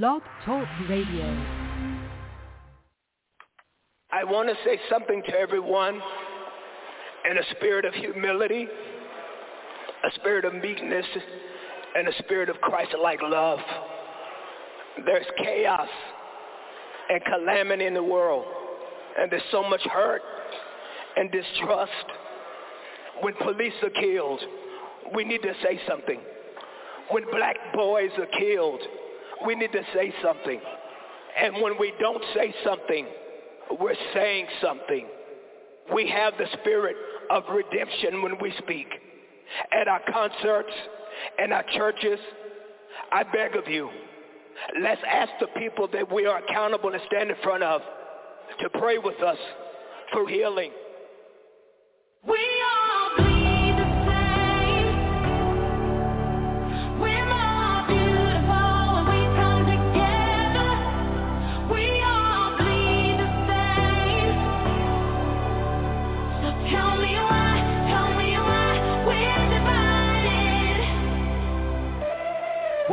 Blog Talk Radio. I want to say something to everyone in a spirit of humility, a spirit of meekness, and a spirit of Christ-like love. There's chaos and calamity in the world, and there's so much hurt and distrust. When police are killed, we need to say something. When black boys are killed, we need to say something. And when we don't say something, we're saying something. We have the spirit of redemption when we speak. At our concerts and our churches, I beg of you, let's ask the people that we are accountable to stand in front of to pray with us for healing. We all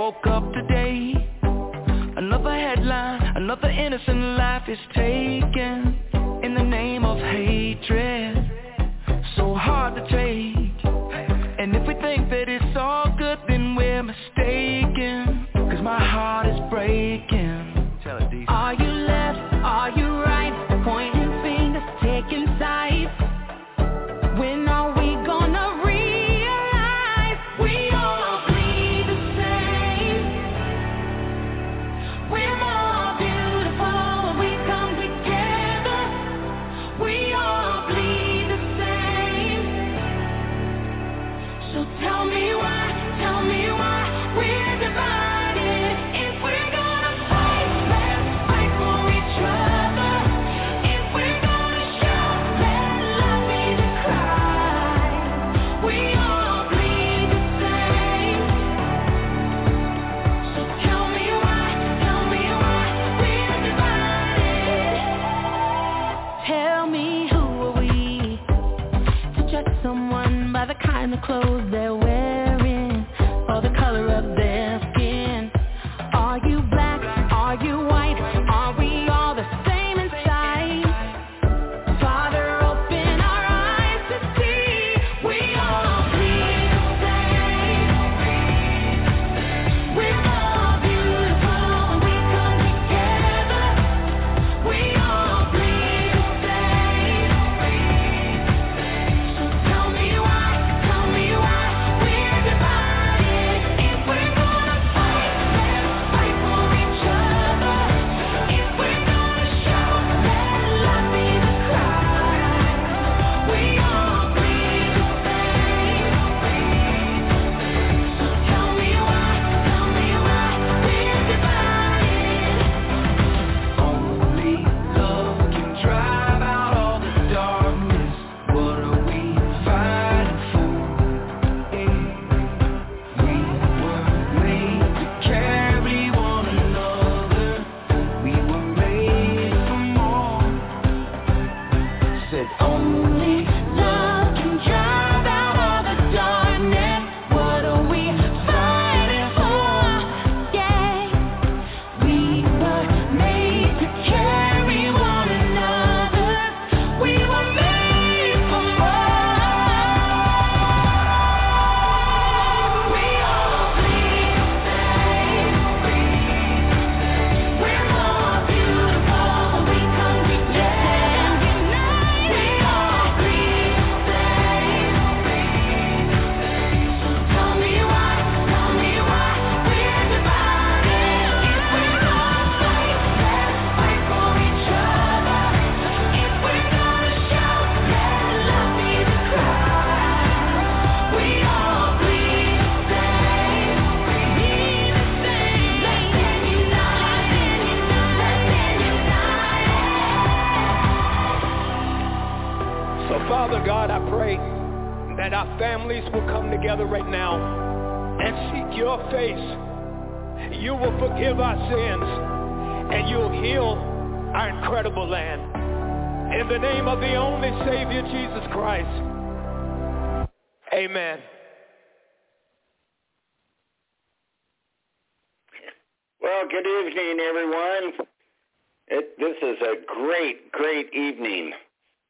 Woke up today, another headline, another innocent life is taken in the name of hatred. So hard to take. And if we think that it's all good, then we're mistaken. Cause my heart is breaking. The kind of clothes they're that our families will come together right now and seek your face. You will forgive our sins and you'll heal our incredible land. In the name of the only Savior, Jesus Christ. Amen. Well, good evening, everyone. It, this is a great, great evening.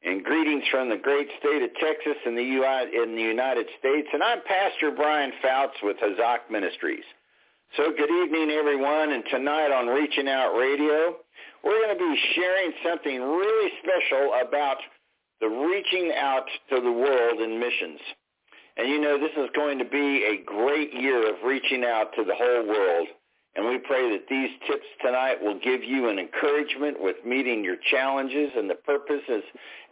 And greetings from the great state of Texas in the, UI, in the United States. And I'm Pastor Brian Foutz with Hazak Ministries. So good evening, everyone. And tonight on Reaching Out Radio, we're going to be sharing something really special about the reaching out to the world in missions. And you know, this is going to be a great year of reaching out to the whole world. And we pray that these tips tonight will give you an encouragement with meeting your challenges and the purposes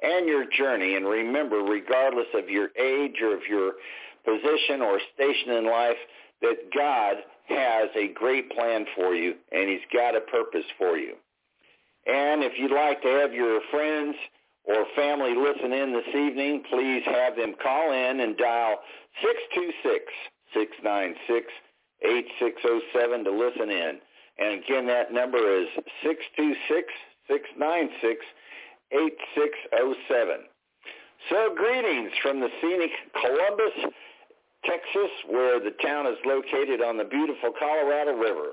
and your journey. And remember, regardless of your age or of your position or station in life, that God has a great plan for you and he's got a purpose for you. And if you'd like to have your friends or family listen in this evening, please have them call in and dial 626-696-8607 to listen in. And again, that number is 626-696-8607. So greetings from the scenic Columbus, Texas, where the town is located on the beautiful Colorado River.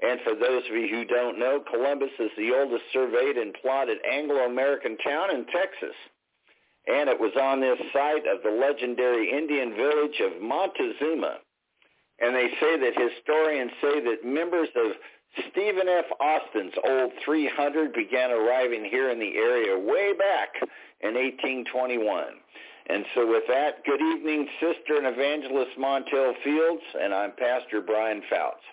And for those of you who don't know, Columbus is the oldest surveyed and plotted Anglo-American town in Texas. And it was on this site of the legendary Indian village of Montezuma. And they say that historians say that members of Stephen F. Austin's Old 300 began arriving here in the area way back in 1821. And so with that, good evening, Sister and Evangelist Montel Fields, and I'm Pastor Brian Foutz.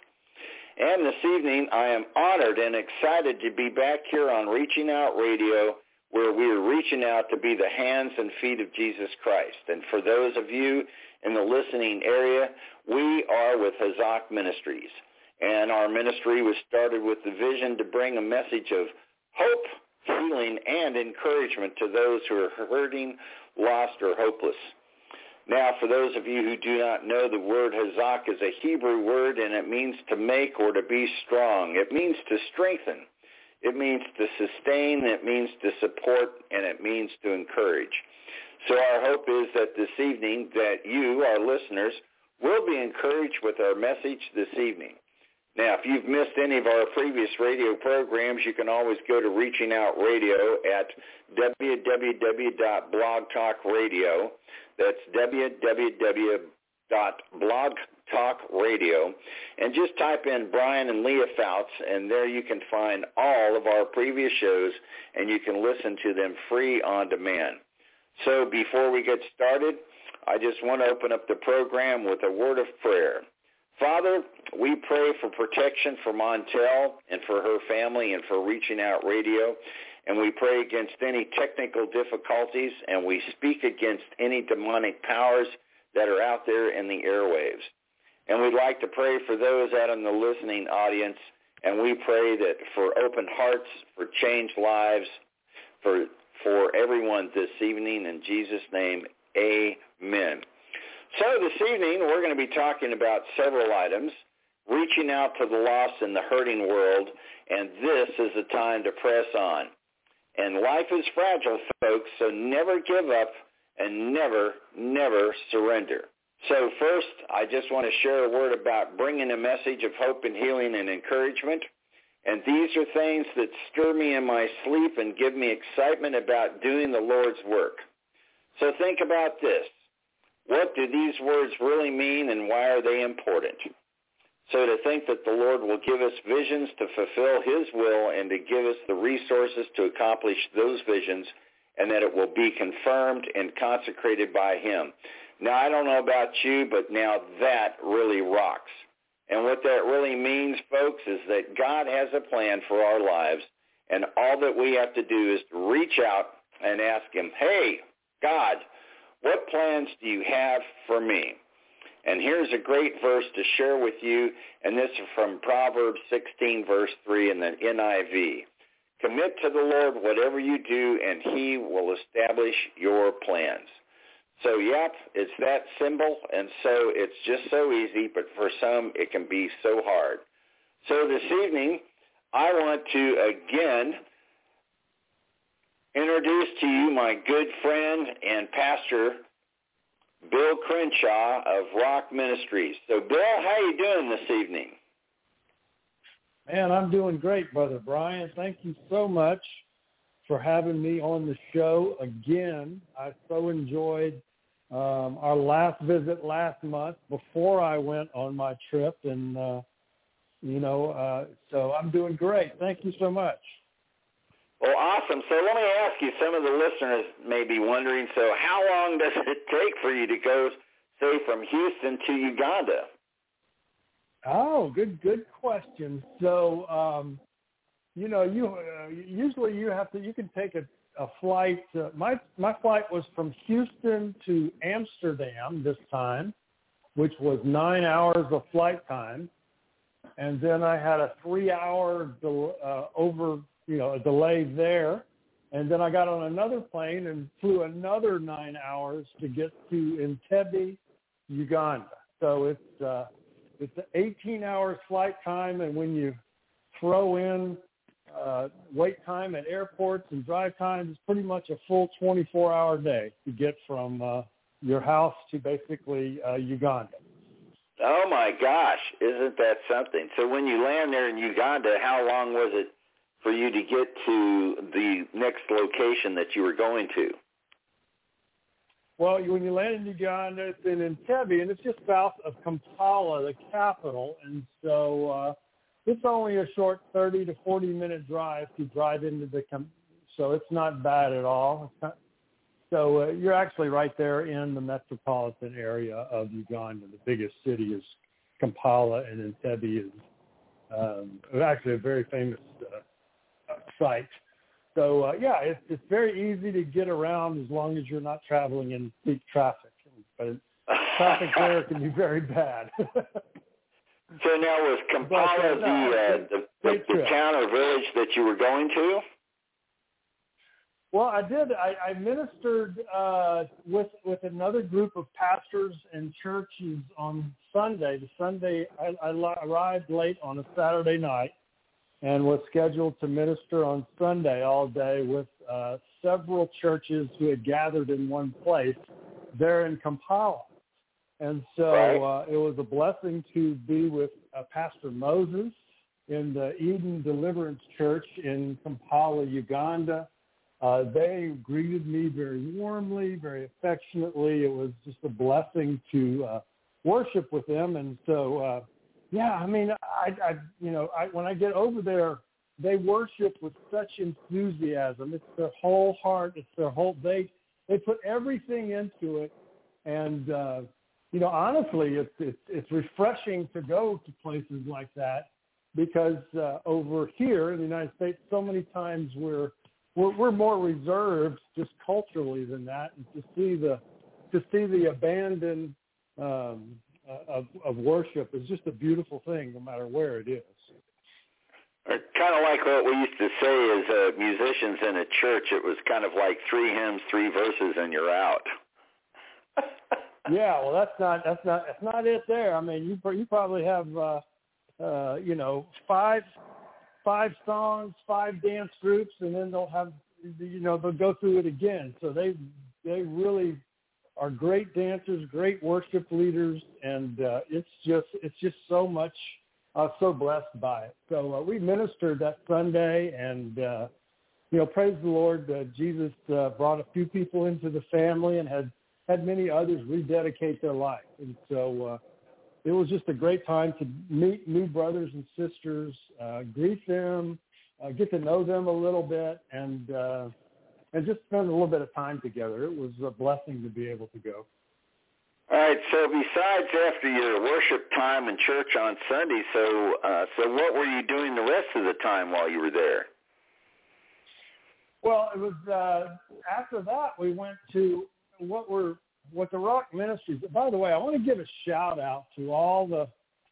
And this evening, I am honored and excited to be back here on Reaching Out Radio, where we are reaching out to be the hands and feet of Jesus Christ. And for those of you in the listening area, we are with Hazak Ministries. And our ministry was started with the vision to bring a message of hope, healing, and encouragement to those who are hurting, lost, or hopeless. Now, for those of you who do not know, the word hazak is a Hebrew word, and it means to make or to be strong. It means to strengthen. It means to sustain. It means to support, and it means to encourage. So our hope is that this evening that you, our listeners, will be encouraged with our message this evening. Now, if you've missed any of our previous radio programs, you can always go to Reaching Out Radio at www.blogtalkradio.com that's www.blogtalkradio. And just type in Brian and Leah Foutz, and there you can find all of our previous shows, and you can listen to them free on demand. So before we get started, I just want to open up the program with a word of prayer. Father, we pray for protection for Montel and for her family and for reaching out radio and we pray against any technical difficulties, and we speak against any demonic powers that are out there in the airwaves. And we'd like to pray for those out in the listening audience, and we pray that for open hearts, for changed lives, for, for everyone this evening. In Jesus' name, amen. So this evening, we're going to be talking about several items, reaching out to the lost and the hurting world, and this is the time to press on. And life is fragile, folks, so never give up and never, never surrender. So first, I just want to share a word about bringing a message of hope and healing and encouragement. And these are things that stir me in my sleep and give me excitement about doing the Lord's work. So think about this. What do these words really mean and why are they important? So to think that the Lord will give us visions to fulfill his will and to give us the resources to accomplish those visions and that it will be confirmed and consecrated by him. Now, I don't know about you, but now that really rocks. And what that really means, folks, is that God has a plan for our lives, and all that we have to do is to reach out and ask him, hey, God, what plans do you have for me? And here's a great verse to share with you, and this is from Proverbs 16, verse 3 in the NIV. Commit to the Lord whatever you do, and he will establish your plans. So, yep, it's that simple, and so it's just so easy, but for some it can be so hard. So this evening, I want to again introduce to you my good friend and pastor, Bill Crenshaw of Rock Ministries. So Bill, how are you doing this evening? Man, I'm doing great, Brother Brian. Thank you so much for having me on the show again. I so enjoyed um, our last visit last month before I went on my trip, and uh, you know, uh, so I'm doing great. Thank you so much. Well, awesome. So let me ask you, some of the listeners may be wondering, so how long does it take for you to go, say, from Houston to Uganda? Oh, good, good question. So, um, you know, you uh, usually you have to, you can take a, a flight. Uh, my my flight was from Houston to Amsterdam this time, which was nine hours of flight time, and then I had a three-hour del- uh, over, you know, a delay there, and then I got on another plane and flew another nine hours to get to Entebbe, Uganda. So it's uh, it's an 18 hours flight time, and when you throw in uh, wait time at airports and drive time, is pretty much a full 24 hour day to get from uh, your house to basically uh, Uganda. Oh my gosh, isn't that something? So when you land there in Uganda, how long was it for you to get to the next location that you were going to? Well, when you land in Uganda, it's in Entebbe, and it's just south of Kampala, the capital. And so uh, it's only a short 30 to 40 minute drive to drive into the, so it's not bad at all. So uh, you're actually right there in the metropolitan area of Uganda. The biggest city is Kampala, and Entebbe is um, actually a very famous uh, site so uh, yeah, it's it's very easy to get around as long as you're not traveling in peak traffic. But traffic there can be very bad. so now was Kampala the, uh, the, the, the town or village that you were going to? Well, I did. I, I ministered uh, with with another group of pastors and churches on Sunday. The Sunday I, I arrived late on a Saturday night, and was scheduled to minister on Sunday all day with uh, several churches who had gathered in one place there in Kampala. And so uh, it was a blessing to be with uh, Pastor Moses in the Eden Deliverance Church in Kampala, Uganda. Uh, they greeted me very warmly, very affectionately. It was just a blessing to uh, worship with them. And so uh, yeah, I mean, I, I you know, I, when I get over there, they worship with such enthusiasm. It's their whole heart. It's their whole. They they put everything into it, and uh, you know, honestly, it's it's it's refreshing to go to places like that because uh, over here in the United States, so many times we're we're, we're more reserved just culturally than that, and to see the to see the abandoned um, uh, of, of worship is just a beautiful thing, no matter where it is. Kind of like what we used to say as uh, musicians in a church. It was kind of like three hymns, three verses, and you're out. yeah, well, that's not that's not that's not it. There, I mean, you you probably have uh, uh, you know five five songs, five dance groups, and then they'll have you know they'll go through it again. So they they really are great dancers, great worship leaders, and uh, it's just it's just so much. I'm so blessed by it. So uh, we ministered that Sunday, and uh, you know, praise the Lord. Uh, Jesus uh, brought a few people into the family, and had had many others rededicate their life. And so uh, it was just a great time to meet new brothers and sisters, uh, greet them, uh, get to know them a little bit, and uh, and just spend a little bit of time together. It was a blessing to be able to go. All right. So besides after your worship time in church on Sunday, so uh, so what were you doing the rest of the time while you were there? Well, it was uh, after that we went to what were what the Rock Ministries. By the way, I want to give a shout out to all the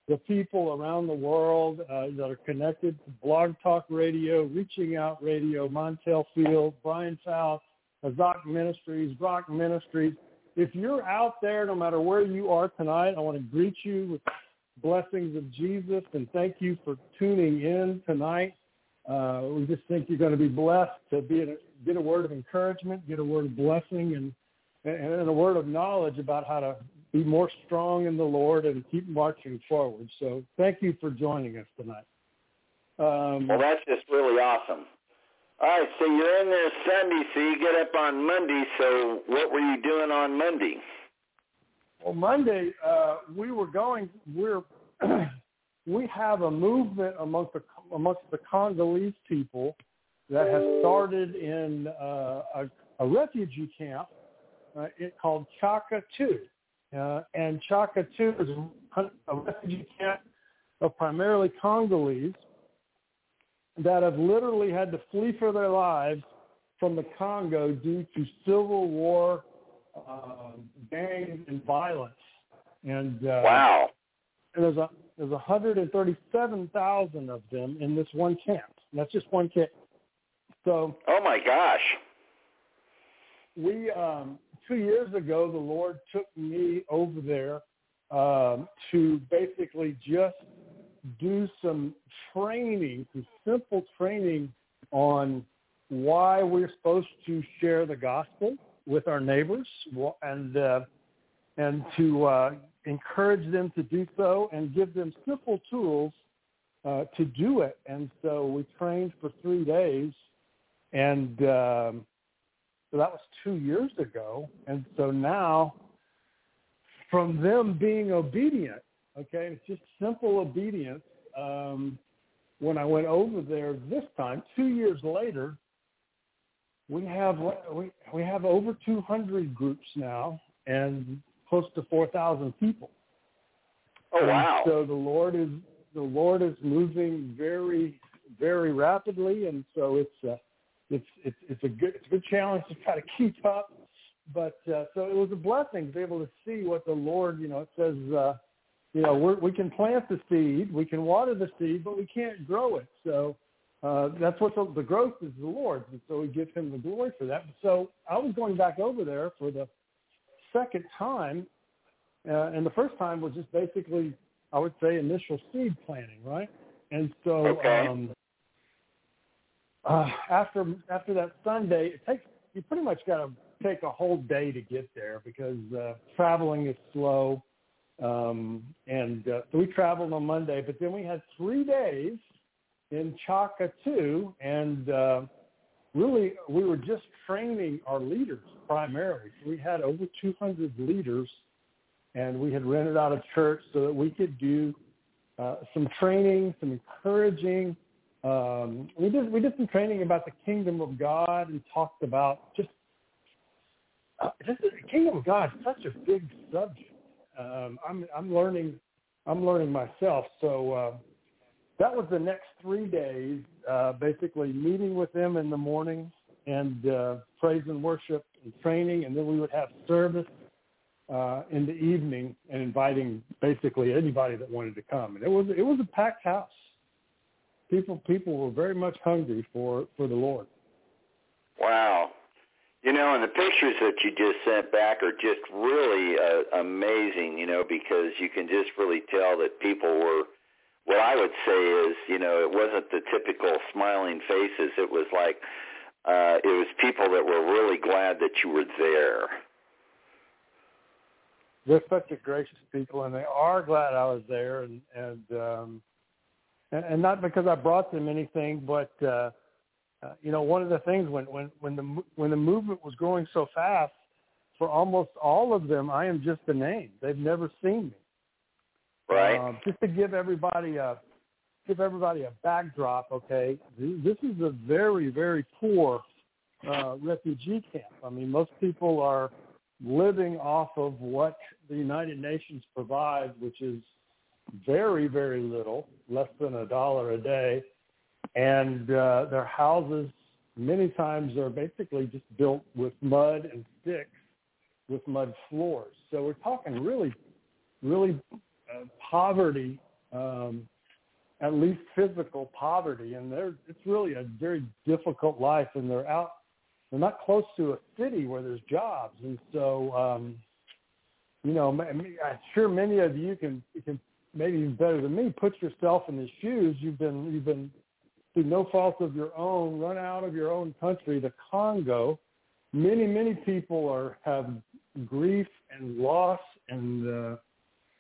the people around the world uh, that are connected to Blog Talk Radio, Reaching Out Radio, Montel Field, Brian Foutz, Hazak Ministries, Rock Ministries. If you're out there, no matter where you are tonight, I want to greet you with blessings of Jesus and thank you for tuning in tonight. Uh, we just think you're going to be blessed to be a, get a word of encouragement, get a word of blessing, and and a word of knowledge about how to be more strong in the Lord and keep marching forward. So thank you for joining us tonight. Um, well, that's just really awesome. All right, so you're in there Sunday, so you get up on Monday. So what were you doing on Monday? Well, Monday uh, we were going. We're we have a movement amongst the amongst the Congolese people that has started in uh, a, a refugee camp uh, it, called Kyaka Two, uh, and Kyaka Two is a refugee camp of primarily Congolese that have literally had to flee for their lives from the Congo due to civil war, uh, gangs, and violence. And uh, wow, there's a there's 137,000 of them in this one camp. That's just one camp. So. Oh my gosh. We um, two years ago, the Lord took me over there um, to basically just do some training, some simple training on why we're supposed to share the gospel with our neighbors and uh, and to uh, encourage them to do so and give them simple tools uh, to do it. And so we trained for three days, and um, so that was two years ago. And so now, from them being obedient, okay, it's just simple obedience. Um, when I went over there this time, two years later, we have we we have over 200 groups now, and close to 4,000 people. Oh wow! And so the Lord is the Lord is moving very very rapidly, and so it's a it's it's it's a good it's a good challenge to try to keep up. But uh, so it was a blessing to be able to see what the Lord you know it says. Uh, you know, we're, we can plant the seed, we can water the seed, but we can't grow it. So uh, that's what the, the growth is the Lord's, and so we give Him the glory for that. So I was going back over there for the second time, uh, and the first time was just basically, I would say, initial seed planting, right? And so okay. um, uh, after after that Sunday, it takes you pretty much got to take a whole day to get there because uh, traveling is slow. Um, and uh, so we traveled on Monday, but then we had three days in Kyaka too, and uh, really we were just training our leaders primarily. We had over 200 leaders, and we had rented out a church so that we could do uh, some training, some encouraging. Um, we did we did some training about the kingdom of God and talked about just uh, just the kingdom of God. Such a big subject. Um, I'm I'm learning I'm learning myself. So uh, that was the next three days, uh, basically meeting with them in the morning and uh, praise and worship and training, and then we would have service uh, in the evening and inviting basically anybody that wanted to come. And it was it was a packed house. People people were very much hungry for for the Lord. Wow. You know, and the pictures that you just sent back are just really uh, amazing, you know, because you can just really tell that people were what I would say is, you know, it wasn't the typical smiling faces. It was like uh, it was people that were really glad that you were there. They're such a gracious people, and they are glad I was there, and and um, and, and not because I brought them anything, but uh, uh, you know, one of the things when when when the when the movement was growing so fast, for almost all of them, I am just a name. They've never seen me. Right. Um, just to give everybody a give everybody a backdrop, okay? This is a very very poor uh, refugee camp. I mean, most people are living off of what the United Nations provides, which is very very little, less than a dollar a day, and uh, their houses many times are basically just built with mud and sticks with mud floors. So we're talking really, really uh, poverty, um, at least physical poverty, and they're it's really a very difficult life, and they're out. They're not close to a city where there's jobs, and so um, you know, I'm sure many of you can can maybe even better than me put yourself in the shoes. You've been you've been through no fault of your own run out of your own country, the Congo. Many many people are have grief and loss and uh,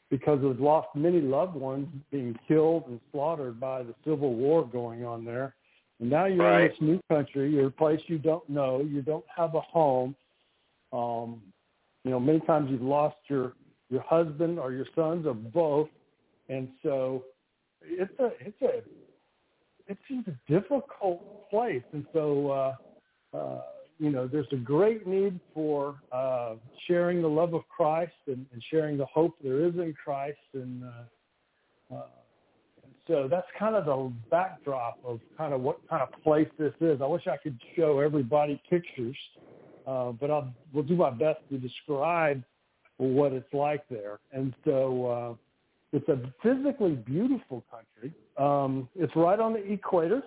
because it lost many loved ones being killed and slaughtered by the civil war going on there. And now you're Right. in this new country, you're a place you don't know, you don't have a home. Um, you know, many times you've lost your your husband or your sons or both, and so it's a it's a it's just a difficult place. And so uh, uh, you know, there's a great need for uh, sharing the love of Christ and, and sharing the hope there is in Christ, and, uh, uh, and so that's kind of the backdrop of kind of what kind of place this is. I wish I could show everybody pictures, uh, but I'll we'll do my best to describe what it's like there. And so uh, it's a physically beautiful country. Um, it's right on the equator.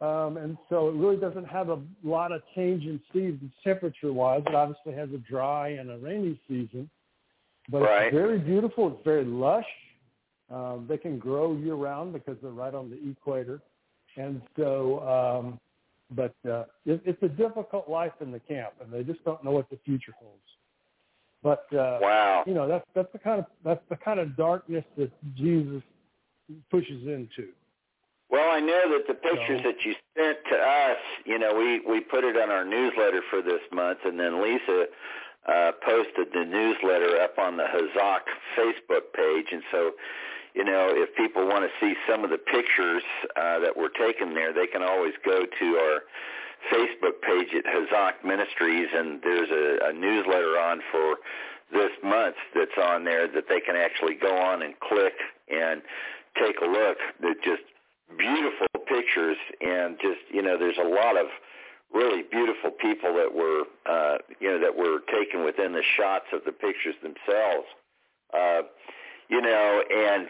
Um, and so it really doesn't have a lot of change in seasons temperature-wise. It obviously has a dry and a rainy season, but Right. it's very beautiful. It's very lush. Um, they can grow year-round because they're right on the equator, and so. Um, but uh, it, it's a difficult life in the camp, and they just don't know what the future holds. But uh, Wow. you know that's that's the kind of that's the kind of darkness that Jesus pushes into. Well, I know that the pictures So- that you sent to us, you know, we we put it on our newsletter for this month, and then Lisa uh, posted the newsletter up on the Hazak Facebook page, and so, you know, if people want to see some of the pictures uh, that were taken there, they can always go to our Facebook page at Hazak Ministries, and there's a, a newsletter on for this month that's on there that they can actually go on and click and take a look. They're just beautiful pictures and just you know there's a lot of really beautiful people that were uh you know that were taken within the shots of the pictures themselves uh you know and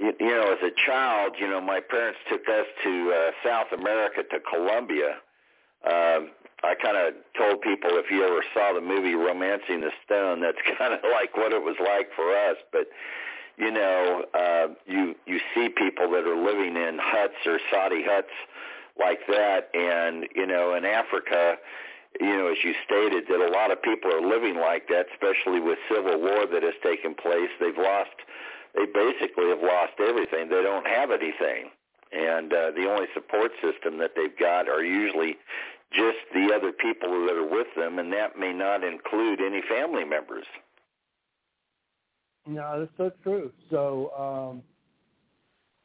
you, you know as a child you know my parents took us to uh South America to Colombia um I kind of told people if you ever saw the movie Romancing the Stone that's kind of like what it was like for us but you know, uh, you you see people that are living in huts or soddy huts like that, and you know, in Africa, you know, as you stated, that a lot of people are living like that, especially with civil war that has taken place. They've lost, they basically have lost everything. They don't have anything, and uh, the only support system that they've got are usually just the other people that are with them, and that may not include any family members. No, that's so true. So, um,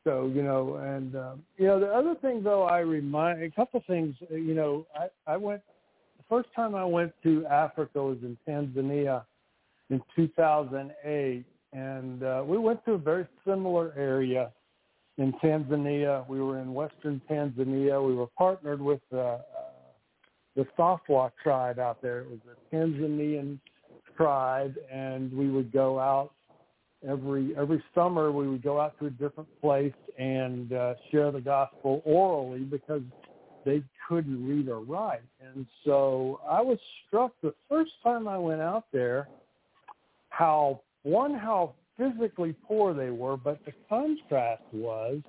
so you know, and um, you know, the other thing though, I remind a couple things. uh, You know, I I went the first time I went to Africa was in Tanzania in 2008, and uh, we went to a very similar area in Tanzania. We were in western Tanzania. We were partnered with uh, the Safwa tribe out there. It was a Tanzanian tribe, and we would go out every every summer we would go out to a different place and uh, share the gospel orally because they couldn't read or write. And so I was struck the first time I went out there how one how physically poor they were, but the contrast was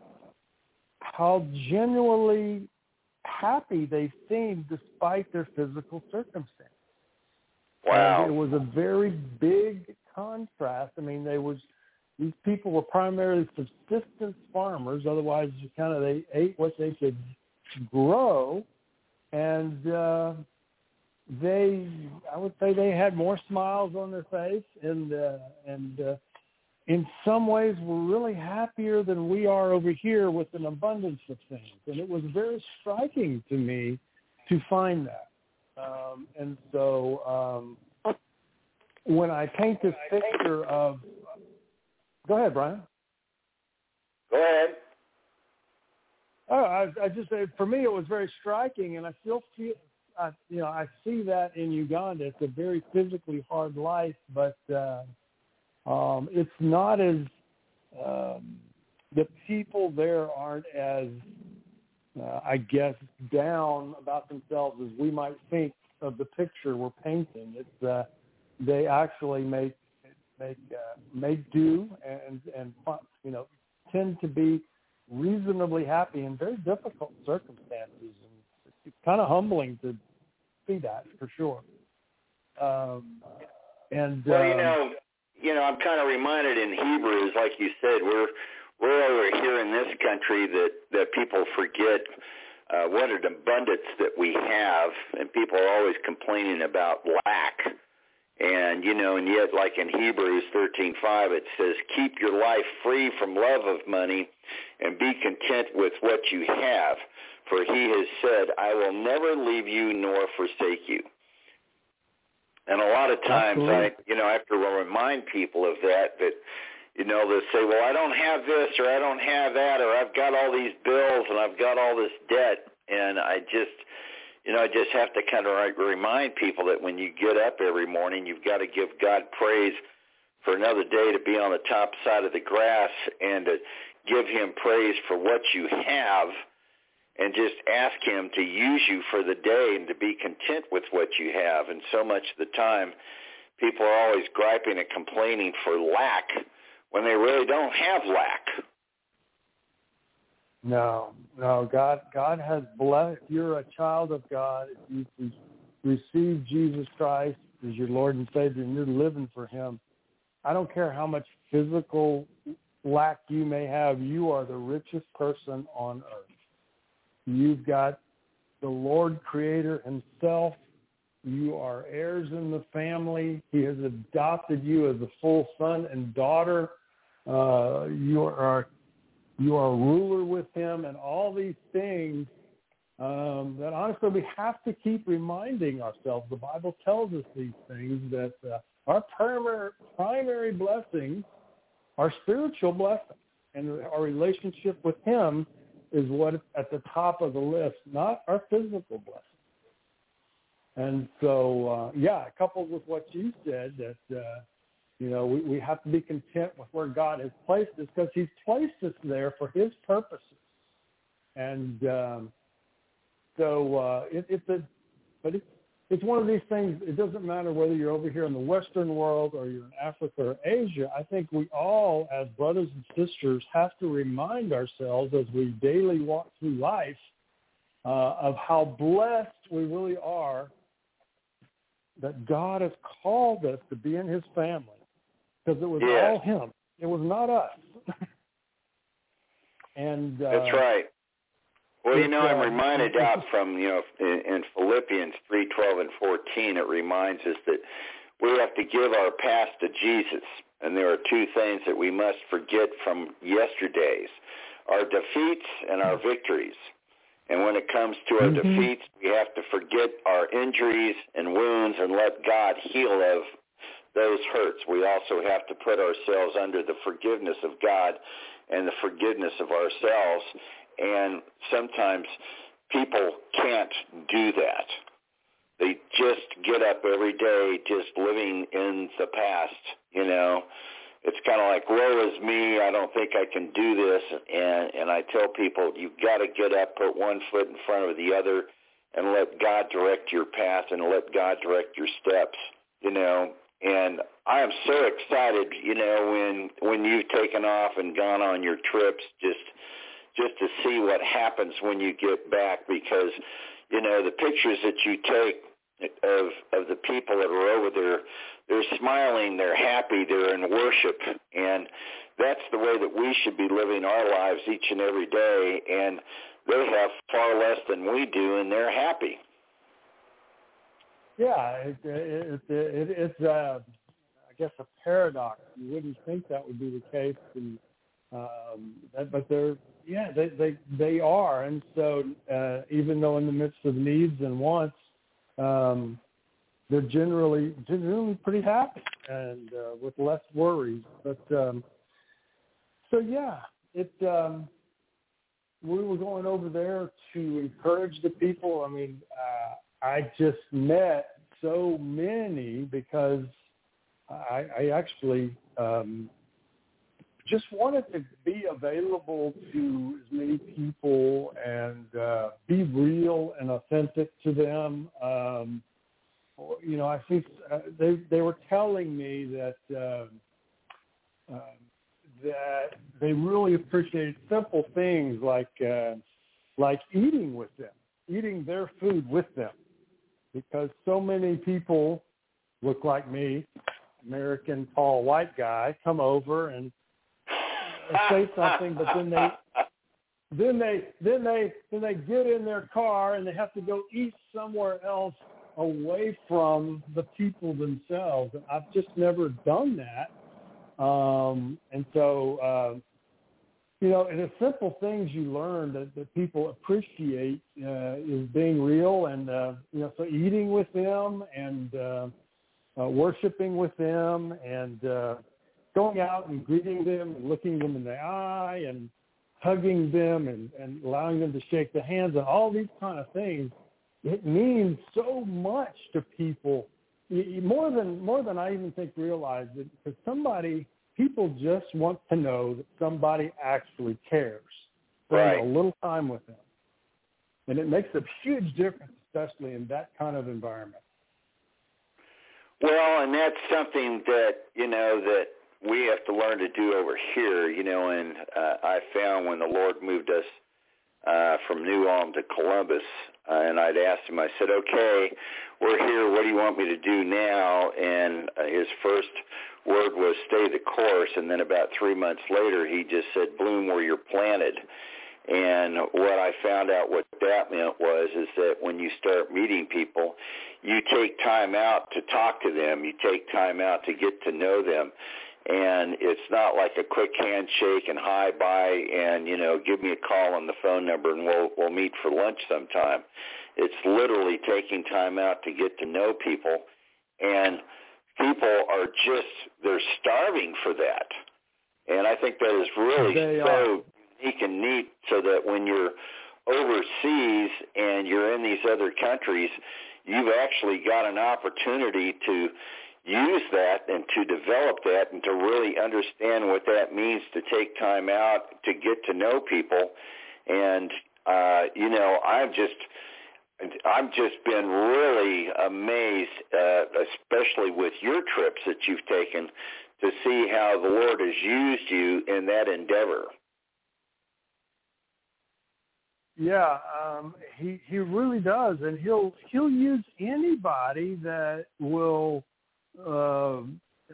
how genuinely happy they seemed despite their physical circumstance. Wow. And it was a very big contrast. I mean, they was these people were primarily subsistence farmers. Otherwise, kind of they ate what they could grow, and uh, they, I would say, they had more smiles on their face, and uh, and uh, in some ways were really happier than we are over here with an abundance of things. And it was very striking to me to find that. Um, and so um, when I paint this picture of, go ahead, Brian. Go ahead. Oh, I, I just for me it was very striking, and I still feel, I, you know, I see that in Uganda. It's a very physically hard life, but uh, um, it's not as um, the people there aren't as, uh, I guess, down about themselves as we might think of the picture we're painting. It's uh, they actually make make uh, make do and and you know tend to be reasonably happy in very difficult circumstances, and it's kind of humbling to see that for sure. Um, and Well, you um, know, you know, I'm kind of reminded in Hebrews, like you said, we're we're over here in this country that that people forget uh, what an abundance that we have, and people are always complaining about lack. And you know, and yet, like in Hebrews 13:5, it says, "Keep your life free from love of money, and be content with what you have, for He has said, I will never leave you nor forsake you." And a lot of times, Absolutely. I, you know, I have to remind people of that. That you know, they say, "Well, I don't have this, or I don't have that, or I've got all these bills, and I've got all this debt," and I just you know, I just have to kind of remind people that when you get up every morning, you've got to give God praise for another day to be on the top side of the grass and to give him praise for what you have and just ask him to use you for the day and to be content with what you have. And so much of the time, people are always griping and complaining for lack when they really don't have lack. No, no. God, God has blessed. You're a child of God, if you've received Jesus Christ as your Lord and Savior, and you're living for Him. I don't care how much physical lack you may have. You are the richest person on earth. You've got the Lord Creator Himself. You are heirs in the family. He has adopted you as a full son and daughter. Uh, you are you are a ruler with him and all these things um, that honestly we have to keep reminding ourselves. The Bible tells us these things that uh, our primary, primary blessings are spiritual blessings, and our relationship with him is what at the top of the list, not our physical blessings. And so, uh, yeah, coupled with what you said, that uh, you know, we, we have to be content with where God has placed us because he's placed us there for his purposes. And um, so uh, it, it's a, but it's, it's one of these things, it doesn't matter whether you're over here in the Western world or you're in Africa or Asia. I think we all, as brothers and sisters, have to remind ourselves as we daily walk through life uh, of how blessed we really are that God has called us to be in his family because it was all him. It was not us. and uh, That's right. Well, you know, I'm reminded out from, you know, in, in Philippians 3, 12, and 14, it reminds us that we have to give our past to Jesus. And there are two things that we must forget from yesterday's, our defeats and our victories. And when it comes to our Mhm. defeats, we have to forget our injuries and wounds and let God heal of those hurts. We also have to put ourselves under the forgiveness of God and the forgiveness of ourselves. And sometimes people can't do that. They just get up every day just living in the past, you know. It's kind of like, woe is me, I don't think I can do this. And, and I tell people, you've got to get up, put one foot in front of the other, and let God direct your path and let God direct your steps, you know. And I am so excited, you know, when when you've taken off and gone on your trips, just just to see what happens when you get back, because you know the pictures that you take of of the people that are over there, they're smiling, they're happy, they're in worship, and that's the way that we should be living our lives each and every day. And they have far less than we do, and they're happy. yeah, it, it, it, it, it's uh, I guess a paradox. You wouldn't think that would be the case, and um, that, but they're yeah they they they are, and so uh, even though in the midst of needs and wants, um, they're generally generally pretty happy and uh, with less worries. But um, so yeah, it. Um, we were going over there to encourage the people. I mean, uh, I just met so many because I, I actually um, just wanted to be available to as many people and uh, be real and authentic to them. Um, you know, I think uh, they they were telling me that. Um, um, that they really appreciated simple things like uh, like eating with them, eating their food with them, because so many people look like me American tall white guy come over and say something, but then they then they then they then they get in their car and they have to go eat somewhere else away from the people themselves. And I've just never done that. Um, and so, uh, you know, and the simple things you learn that, that people appreciate uh, is being real and, uh, you know, so eating with them and uh, uh, worshiping with them and uh, going out and greeting them and looking them in the eye and hugging them and, and allowing them to shake the hands and all these kind of things it means so much to people. More than more than I even think realize it because somebody people just want to know that somebody actually cares. Right. a little time with them. And it makes a huge difference especially in that kind of environment. Well and that's something that you know that we have to learn to do over here you know and uh, I found when the Lord moved us uh, from New Ulm to Columbus, uh, and I'd asked him. I said, "Okay, we're here. What do you want me to do now?" And uh, his first word was, "Stay the course." And then about three months later, he just said, "Bloom where you're planted." And what I found out what that meant was is that when you start meeting people, you take time out to talk to them. You take time out to get to know them and it's not like a quick handshake and hi bye and you know give me a call on the phone number and we'll we'll meet for lunch sometime it's literally taking time out to get to know people and people are just they're starving for that and i think that is really they so are. unique and neat so that when you're overseas and you're in these other countries you've actually got an opportunity to use that and to develop that and to really understand what that means to take time out to get to know people. And uh you know i've just i've just been really amazed uh especially with your trips that you've taken to see how the lord has used you in that endeavor. Yeah um he he really does. And he'll he'll use anybody that will uh,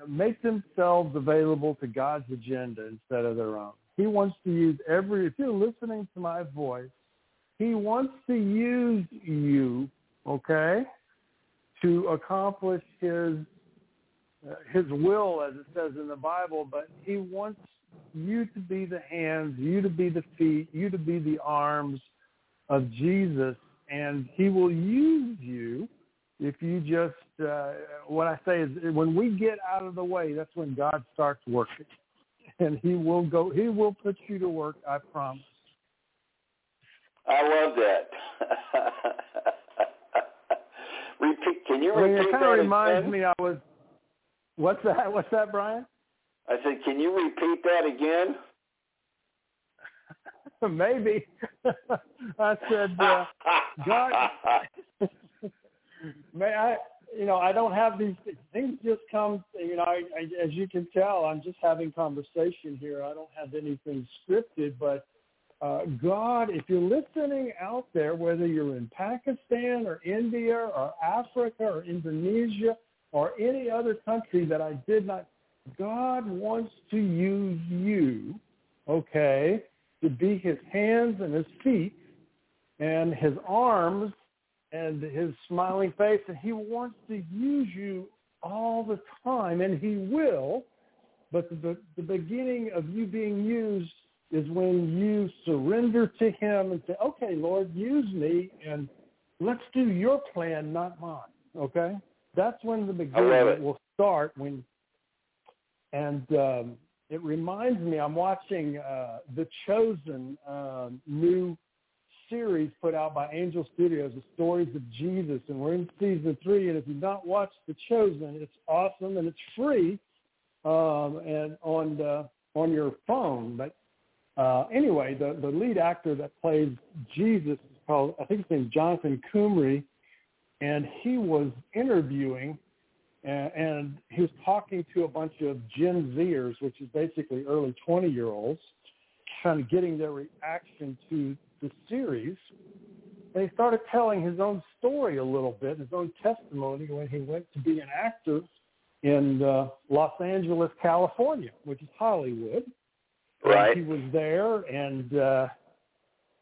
make themselves available to God's agenda instead of their own. He wants to use every, if you're listening to my voice, he wants to use you, okay, to accomplish his uh, his will, as it says in the Bible. But he wants you to be the hands, you to be the feet, you to be the arms of Jesus, and he will use you if you just uh, what I say is when we get out of the way, that's when God starts working, and He will go. He will put you to work. I promise. I love that. repeat. Can you well, repeat it kind that of reminds again? me. I was. What's that? What's that, Brian? I said, can you repeat that again? Maybe. I said, uh, God. May I, you know, I don't have these things just come, you know, I, I, as you can tell, I'm just having conversation here. I don't have anything scripted, but uh, God, if you're listening out there, whether you're in Pakistan or India or Africa or Indonesia or any other country that I did not, God wants to use you, okay, to be his hands and his feet and his arms and his smiling face, and he wants to use you all the time, and he will. But the, the beginning of you being used is when you surrender to him and say, okay, Lord, use me, and let's do your plan, not mine. Okay? That's when the beginning will start. When And um, it reminds me, I'm watching uh, The Chosen um, new series put out by Angel Studios, The Stories of Jesus, and we're in season three. And if you've not watched The Chosen, it's awesome and it's free um, and on the, on your phone. But uh, anyway, the the lead actor that plays Jesus is called I think his name's Jonathan Kumri, and he was interviewing. And, and he was talking to a bunch of Gen Zers, which is basically early 20-year-olds, kind of getting their reaction to the series, and he started telling his own story a little bit, his own testimony when he went to be an actor in uh, Los Angeles, California, which is Hollywood. Right. And he was there, and uh,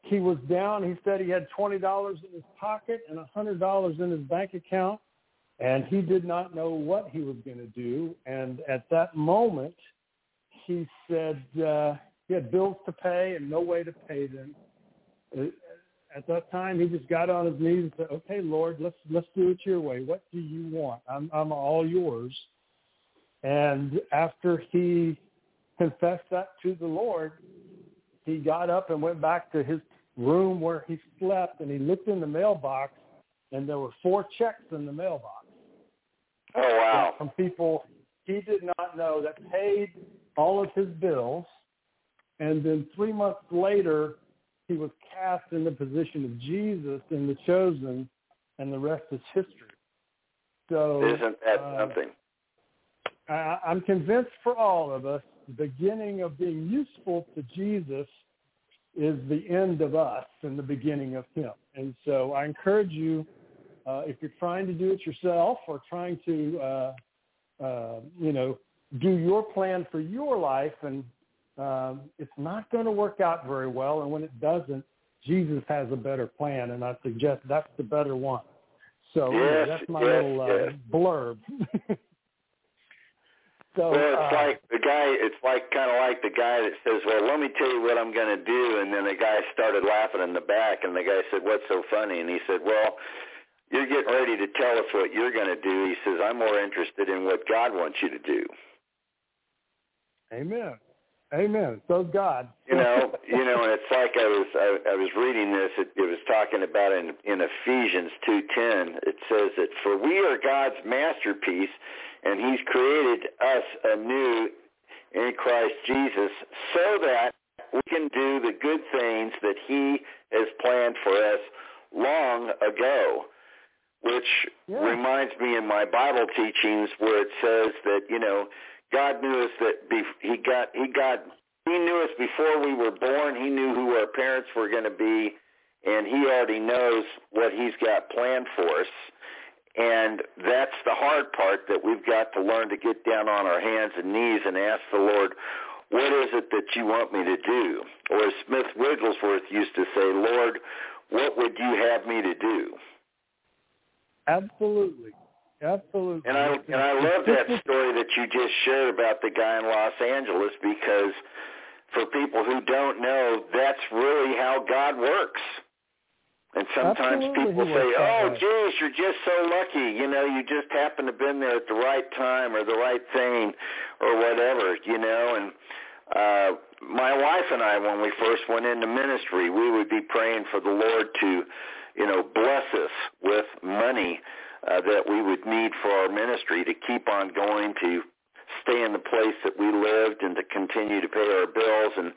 he was down. He said he had twenty dollars in his pocket and a hundred dollars in his bank account, and he did not know what he was going to do. And at that moment, he said uh, he had bills to pay and no way to pay them. Uh, At that time, he just got on his knees and said, "Okay, Lord, let's let's do it your way. What do you want? I'm I'm all yours." And after he confessed that to the Lord, he got up and went back to his room where he slept, and he looked in the mailbox, and there were four checks in the mailbox Oh wow. from people he did not know that paid all of his bills. And then three months later, he was cast in the position of Jesus in the chosen, and the rest is history. So Isn't that uh, something? I, I'm convinced for all of us, the beginning of being useful to Jesus is the end of us and the beginning of him. And so I encourage you, uh, if you're trying to do it yourself or trying to, uh, uh, you know, do your plan for your life, and um, it's not going to work out very well. And when it doesn't, Jesus has a better plan, and I suggest that's the better one. So Yes, that's my yes, little uh, yes. blurb. so Well, it's uh, like the guy. It's like kind of like the guy that says, "Well, let me tell you what I'm going to do," and then the guy started laughing in the back, and the guy said, "What's so funny?" And he said, "Well, you're getting ready to tell us what you're going to do." He says, "I'm more interested in what God wants you to do." Amen. Amen. So God. You know, you know, and it's like I was I, I was reading this. It, it was talking about in in Ephesians two ten. It says that for we are God's masterpiece, and He's created us anew in Christ Jesus, so that we can do the good things that He has planned for us long ago. Which Yeah. reminds me in my Bible teachings where it says that you know God knew us that be, He got He got He knew us before we were born. He knew who our parents were going to be, and He already knows what He's got planned for us. And that's the hard part that we've got to learn to get down on our hands and knees and ask the Lord, what is it that you want me to do? Or as Smith Wigglesworth used to say, Lord, what would you have me to do? Absolutely. Absolutely. And I and I love that story that you just shared about the guy in Los Angeles because for people who don't know, that's really how God works. And sometimes Absolutely people say, "Oh, geez, you're just so lucky. You know, you just happen to have been there at the right time or the right thing or whatever." You know, and uh, my wife and I, when we first went into ministry, we would be praying for the Lord to, you know, bless us with money uh, Uh, that we would need for our ministry to keep on going, to stay in the place that we lived, and to continue to pay our bills. And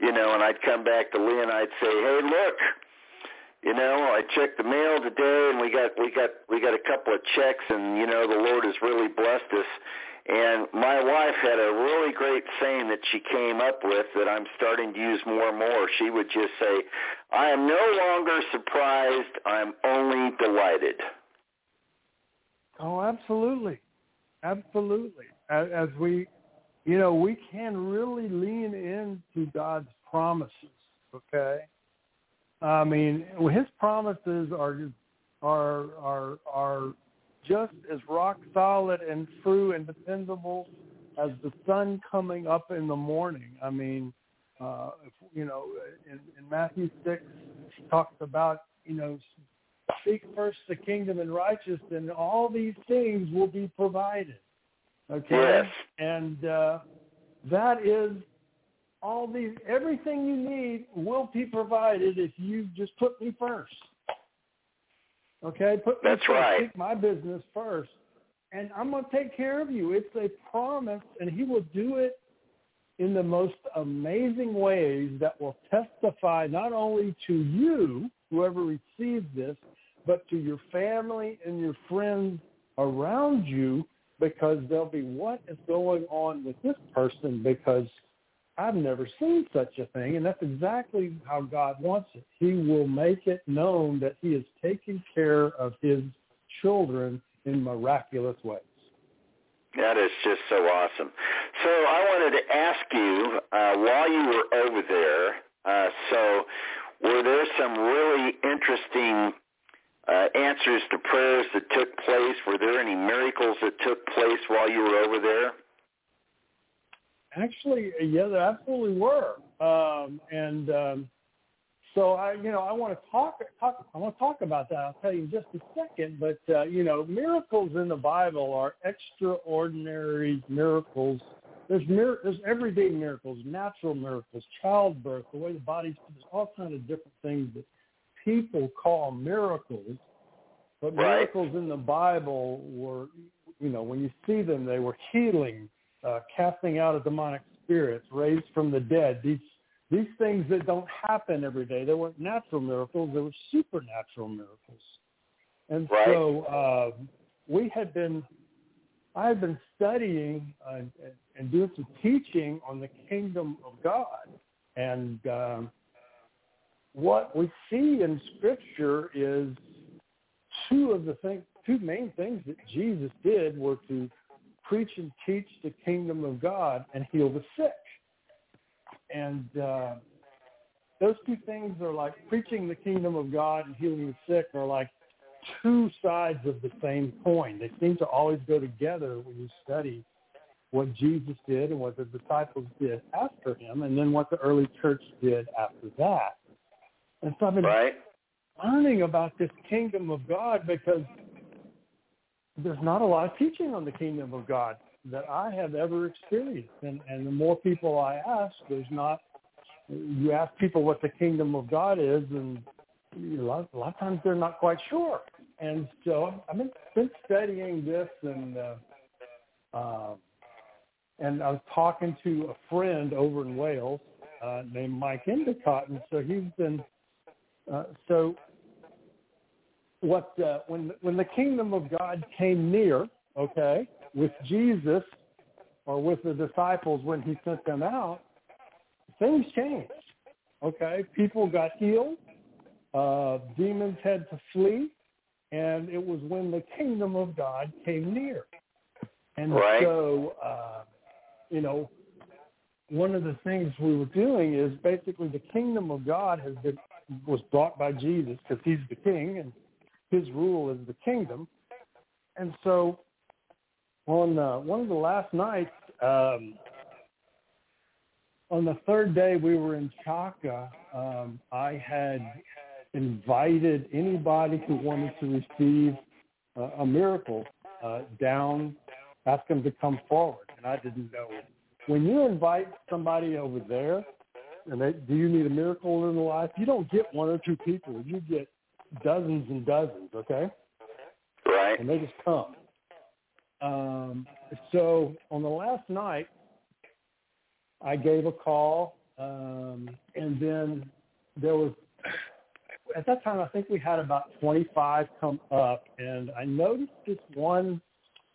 you know, and I'd come back to Lee and I'd say, "Hey, look." You know, I checked the mail today, and we got we got we got a couple of checks, and you know, the Lord has really blessed us. And my wife had a really great saying that she came up with that I'm starting to use more and more. She would just say, "I am no longer surprised. I'm only delighted." Oh, absolutely. Absolutely. As, we, you know, we can really lean into God's promises, okay? I mean, his promises are are are are just as rock solid and true and dependable as the sun coming up in the morning. I mean, uh, you know, in, in Matthew six, talks about you know seek first the kingdom and righteousness, and all these things will be provided. Okay, Yes. and uh, that is all these everything you need will be provided if you just put me first. Okay, put me That's first. right. Seek my business first, and I'm going to take care of you. It's a promise, and He will do it in the most amazing ways that will testify not only to you, whoever receives this, but to your family and your friends around you, because they'll be, what is going on with this person? Because I've never seen such a thing. And that's exactly how God wants it. He will make it known that he is taking care of his children in miraculous ways. That is just so awesome. So I wanted to ask you, uh, while you were over there, uh, so were there some really interesting uh, answers to prayers that took place? Were there any miracles that took place while you were over there? Actually, yeah, there absolutely were. Um, and um, so I, you know, I want to talk, talk. I want to talk about that. I'll tell you in just a second. But uh, you know, miracles in the Bible are extraordinary miracles. There's mir- there's everyday miracles, natural miracles, childbirth, the way the body's. All kinds of different things that people call miracles. But Right. miracles in the Bible were, you know, when you see them, they were healing, uh, casting out of demonic spirits, raised from the dead. These these things that don't happen every day. They weren't natural miracles. They were supernatural miracles. And Right. so uh, we had been, I had been studying uh, and, and doing some teaching on the kingdom of God. And um, what we see in Scripture is two of the things, two main things that Jesus did were to preach and teach the kingdom of God and heal the sick. And uh, those two things are like preaching the kingdom of God and healing the sick are like two sides of the same coin. They seem to always go together when you study what Jesus did and what the disciples did after him, and then what the early church did after that. And so I've been Right. learning about this kingdom of God because there's not a lot of teaching on the kingdom of God that I have ever experienced. And, and the more people I ask, there's not, you ask people what the kingdom of God is, and a lot, a lot of times they're not quite sure. And so I've been, been studying this, and uh, uh, and I was talking to a friend over in Wales uh, named Mike Endicott, and so he's been uh, so what uh, when when the kingdom of God came near, okay, with Jesus or with the disciples when he sent them out, things changed. Okay, people got healed, uh, demons had to flee, and it was when the kingdom of God came near. And Right. so, uh, you know, one of the things we were doing is basically the kingdom of God has been was brought by Jesus because he's the king and his rule is the kingdom. And so on uh, one of the last nights, um, on the third day we were in Kyaka, um, I had invited anybody who wanted to receive uh, a miracle uh, down, ask them to come forward. And I didn't know. When you invite somebody over there, and they, do you need a miracle in life? You don't get one or two people. You get dozens and dozens, okay? Right. and they just come. Um, so on the last night, I gave a call, um, and then there was at that time I think we had about 25 come up, and I noticed this one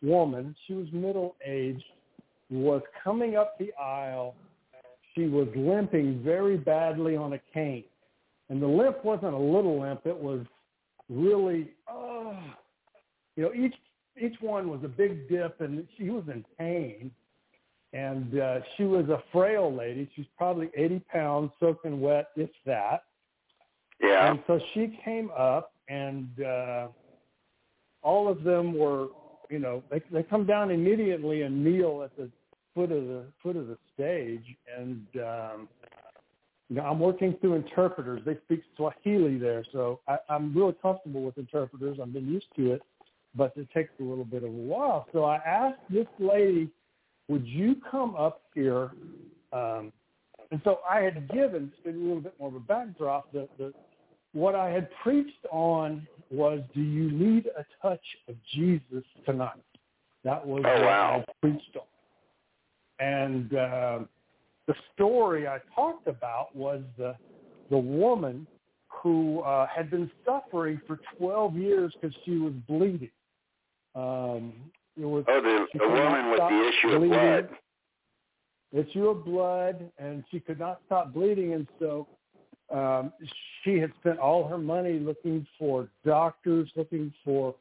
woman. She was middle aged, was coming up the aisle. She was limping very badly on a cane, and the limp wasn't a little limp; it was really oh you know, each each one was a big dip, and she was in pain. And uh, she was a frail lady. She's probably 80 pounds, soaking wet, if that. Yeah. And so she came up, and uh, all of them were, you know, they they come down immediately and kneel at the foot of the foot of the stage, and um, you know, I'm working through interpreters. They speak Swahili there, so I, I'm really comfortable with interpreters. I've been used to it, but it takes a little bit of a while. So I asked this lady, "Would you come up here?" Um, and so I had given a little bit more of a backdrop. The, the what I had preached on was, "Do you need a touch of Jesus tonight?" That was Oh, what wow. I preached on. And uh, the story I talked about was the the woman who uh, had been suffering for 12 years because she was bleeding. Um, it was Oh, the, the woman with the issue of bleeding. blood. issue of blood, and she could not stop bleeding, and so um, she had spent all her money looking for doctors, looking for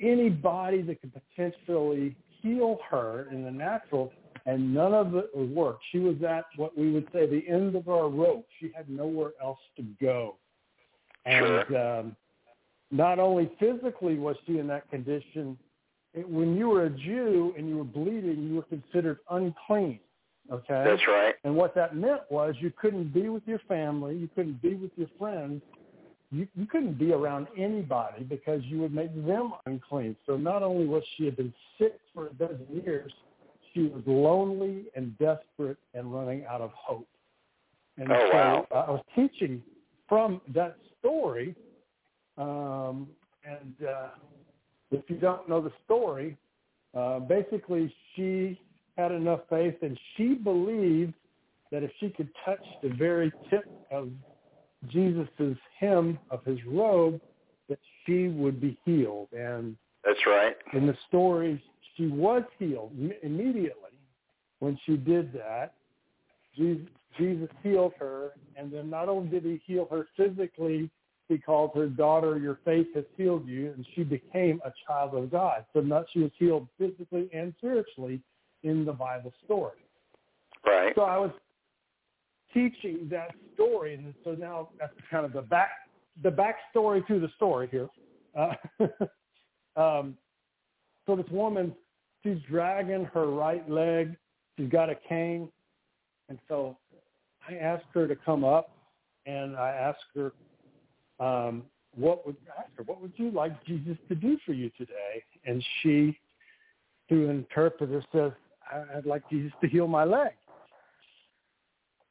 anybody that could potentially heal her in the natural, and none of it would work. She was at what we would say the end of our rope. She had nowhere else to go. And Sure. um, not only physically was she in that condition, it, when you were a Jew and you were bleeding, you were considered unclean. Okay. That's right. And what that meant was you couldn't be with your family, you couldn't be with your friends, you, you couldn't be around anybody because you would make them unclean. So not only was she had been sick for a dozen years, she was lonely and desperate and running out of hope. And Oh, so wow. I was teaching from that story, um, and uh, if you don't know the story, uh, basically she had enough faith and she believed that if she could touch the very tip of Jesus's hem of his robe, that she would be healed. And That's right. in the story, she was healed immediately when she did that. Jesus, Jesus healed her, and then not only did he heal her physically, he called her daughter, your faith has healed you, and she became a child of God. So not she was healed physically and spiritually in the Bible story. Right. So I was teaching that story, and so now that's kind of the back the backstory to the story here. Uh, um, so this woman, she's dragging her right leg. She's got a cane, and so I asked her to come up, and I asked her, um, "What would I asked her? What would you like Jesus to do for you today?" And she, through an interpreter, says, "I'd like Jesus to heal my leg."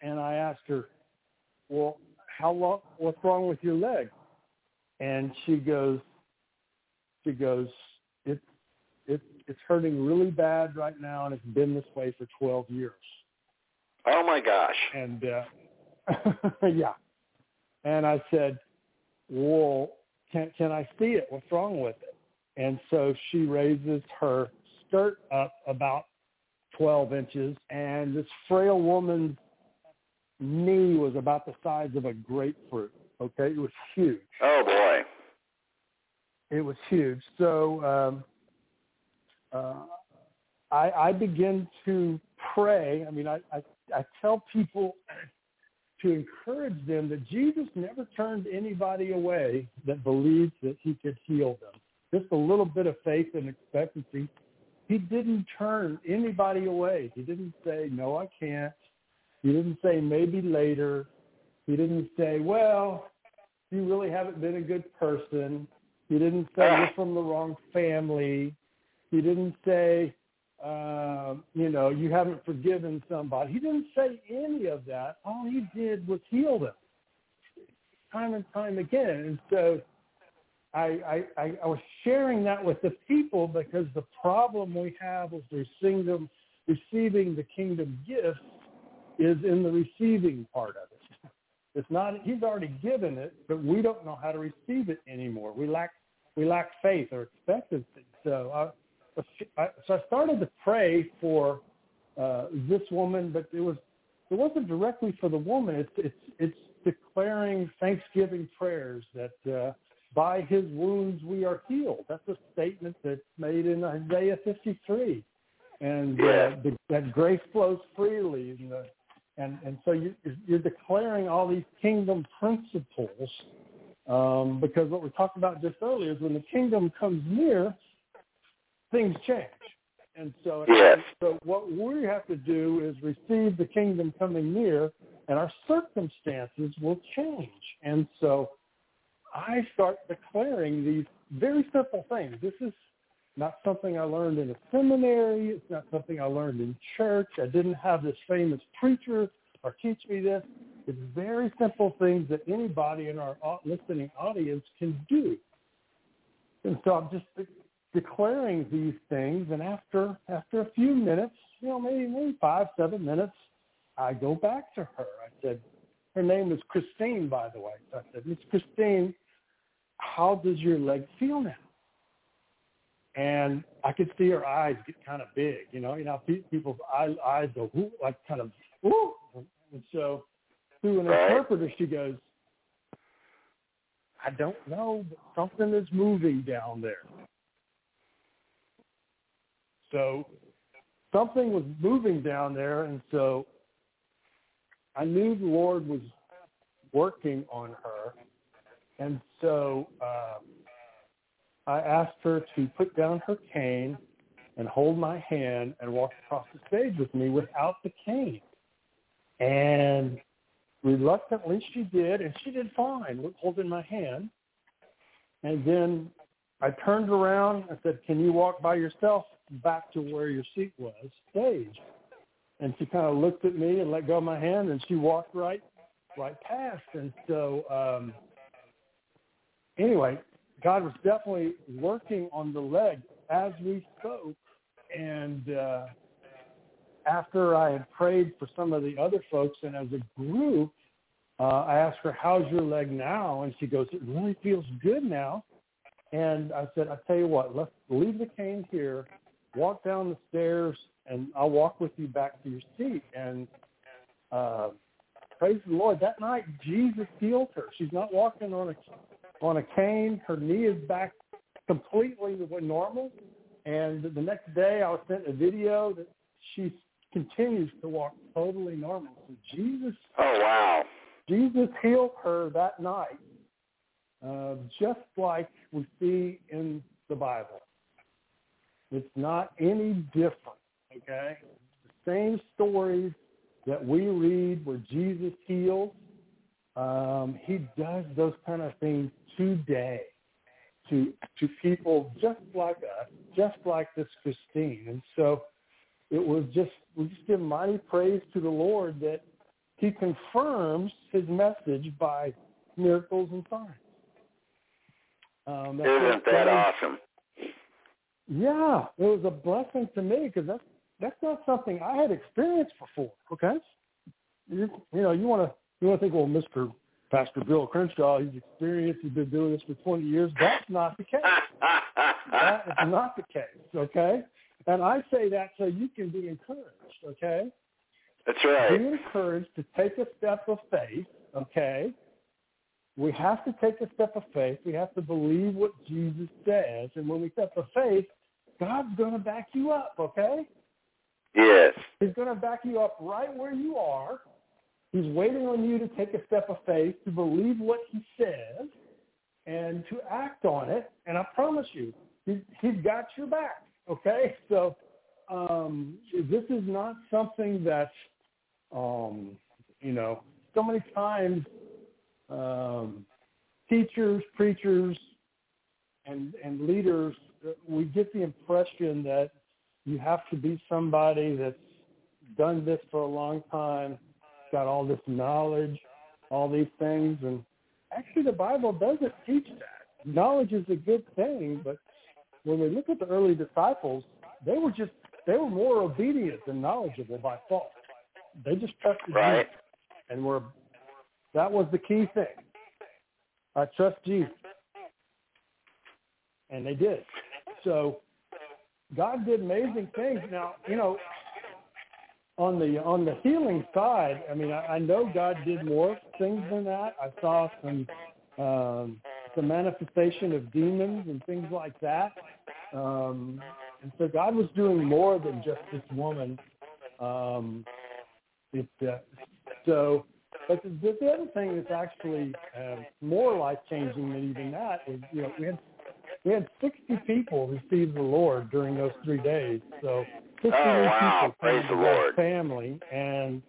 and I asked her, "Well, how long? What's wrong with your leg?" And she goes, "She goes, it's hurting really bad right now, and it's been this way for 12 years." Oh my gosh. And uh, yeah, and I said, "Well, can can I see it? What's wrong with it?" And so she raises her skirt up about 12 inches, and this frail woman's knee was about the size of a grapefruit. Okay, it was huge. Oh boy. It was huge. So um, uh, I, I begin to pray. I mean, I, I, I tell people to encourage them that Jesus never turned anybody away that believed that he could heal them. Just a little bit of faith and expectancy. He didn't turn anybody away. He didn't say, no, I can't. He didn't say maybe later. He didn't say, well, you really haven't been a good person. He didn't say you're from the wrong family. He didn't say, uh, you know, you haven't forgiven somebody. He didn't say any of that. All he did was heal them time and time again. And so I, I, I, was sharing that with the people because the problem we have with receiving, receiving the kingdom gifts is in the receiving part of it. It's not he's already given it, but we don't know how to receive it anymore. We lack we lack faith or expectancy. So I, I so I started to pray for uh, this woman, but it was it wasn't directly for the woman. It's it's it's declaring Thanksgiving prayers that uh, by His wounds we are healed. That's a statement that's made in Isaiah 53, and uh, the, that grace flows freely. And the, and and so you, you're declaring all these kingdom principles um, because what we talked about just earlier is when the kingdom comes near, things change. And so, Yes. so what we have to do is receive the kingdom coming near, and our circumstances will change. And so, I start declaring these very simple things. This is not something I learned in a seminary. It's not something I learned in church. I didn't have this famous preacher or teach me this. It's very simple things that anybody in our listening audience can do. And so I'm just declaring these things, and after after a few minutes, you know, maybe maybe five seven minutes, I go back to her. I said, her name is Christine, by the way. So I said, Miss Christine, how does your leg feel now? and I could see her eyes get kind of big, you know, you know, people's eye, eyes go whoo, like kind of whoo, and so through an interpreter, she goes, "I don't know, but something is moving down there." So something was moving down there, and so I knew the Lord was working on her, and so uh, I asked her to put down her cane and hold my hand and walk across the stage with me without the cane. And reluctantly she did, and she did fine holding my hand. And then I turned around and said, can you walk by yourself back to where your seat was, stage? And she kind of looked at me and let go of my hand, and she walked right right past. And so um, anyway, God was definitely working on the leg as we spoke. And uh, after I had prayed for some of the other folks and as a group, uh, I asked her, how's your leg now? And she goes, it really feels good now. And I said, I tell you what, let's leave the cane here, walk down the stairs, and I'll walk with you back to your seat. And uh, praise the Lord, that night Jesus healed her. She's not walking on a on a cane. Her knee is back completely normal. And the next day, I was sent a video that she continues to walk totally normal. So Jesus. Oh wow. Jesus healed her that night, uh, just like we see in the Bible. It's not any different. Okay, the same stories that we read where Jesus heals. Um, he does those kind of things today to to people just like us, just like this Christine. And so it was just we just give mighty praise to the Lord that he confirms his message by miracles and signs. Um, Isn't that awesome? Yeah, it was a blessing to me because that's that's not something I had experienced before. Okay, you, you know, you want to you want to think, well, Mister Pastor Bill Crenshaw, he's experienced, he's been doing this for 20 years. That's not the case. that is not the case, okay? And I say that so you can be encouraged, okay? That's right. Be encouraged to take a step of faith, okay? We have to take a step of faith. We have to believe what Jesus says. And when we step of faith, God's going to back you up, okay? Yes. He's going to back you up right where you are He's waiting on you to take a step of faith, to believe what he says, and to act on it. And I promise you, he, he's got your back. Okay, so um, this is not something that, um, you know, so many times um, teachers, preachers, and and leaders, we get the impression that you have to be somebody that's done this for a long time got all this knowledge, all these things, and actually the Bible doesn't teach that. Knowledge is a good thing, but when we look at the early disciples, they were just they were more obedient than knowledgeable by far. They just trusted right. Jesus, and were that was the key thing. I trust Jesus, and they did. So God did amazing things. Now, you know, on the on the healing side, I mean, I, I know God did more things than that. I saw some um, some manifestation of demons and things like that. Um, and so God was doing more than just this woman. Um, it, uh, so, but the, the other thing that's actually uh, more life changing than even that is, you know, we had we had 60 people receive the Lord during those three days. So 60 oh, wow. people Praise the Lord. family, and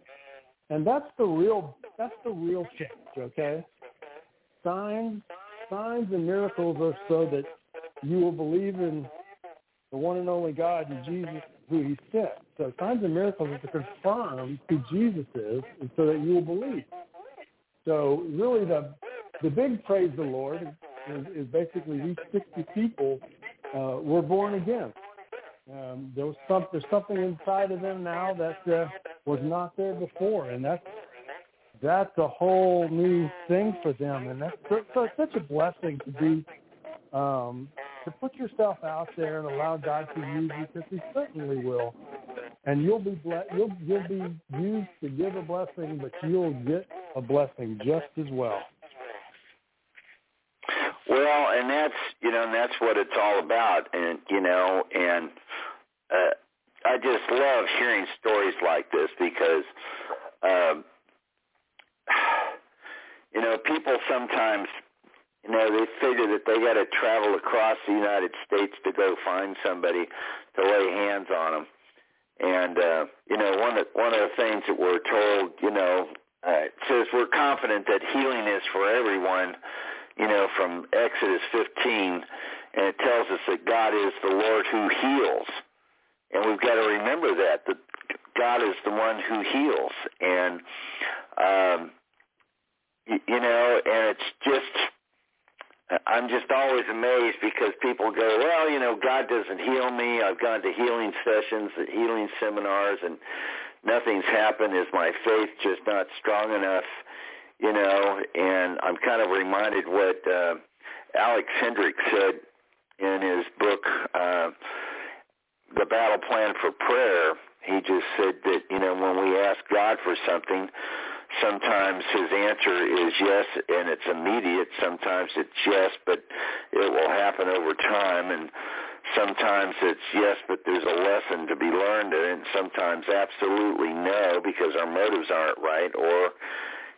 and that's the real that's the real change. Okay, signs signs and miracles are so that you will believe in the one and only God and Jesus who He sent. So signs and miracles are to confirm who Jesus is, and so that you will believe. So really, the the big praise the Lord is, is basically these 60 people uh, were born again. Um, there was some, there's something inside of them now that uh, was not there before, and that's that's a whole new thing for them, and that's so, such a blessing to be um, to put yourself out there and allow God to use you, because He certainly will, and you'll be ble- you'll you'll be used to give a blessing, but you'll get a blessing just as well. Well, and that's you know, and that's what it's all about, and you know, and uh, I just love hearing stories like this because, um, you know, people sometimes, you know, they figure that they got to travel across the United States to go find somebody to lay hands on them. And uh, you know, one of one of the things that we're told, you know, uh, says we're confident that healing is for everyone. You know, from Exodus 15, and it tells us that God is the Lord who heals, and we've got to remember that that God is the one who heals, and um, you, you know, and it's just I'm just always amazed because people go, well, you know, God doesn't heal me. I've gone to healing sessions, healing seminars, and nothing's happened. Is my faith just not strong enough? You know, and I'm kind of reminded what uh, Alex Hendricks said in his book, uh, The Battle Plan for Prayer. He just said that, you know, when we ask God for something, Sometimes his answer is yes and it's immediate. Sometimes it's yes, but it will happen over time. And sometimes it's yes, but there's a lesson to be learned. And sometimes absolutely no because our motives aren't right. Or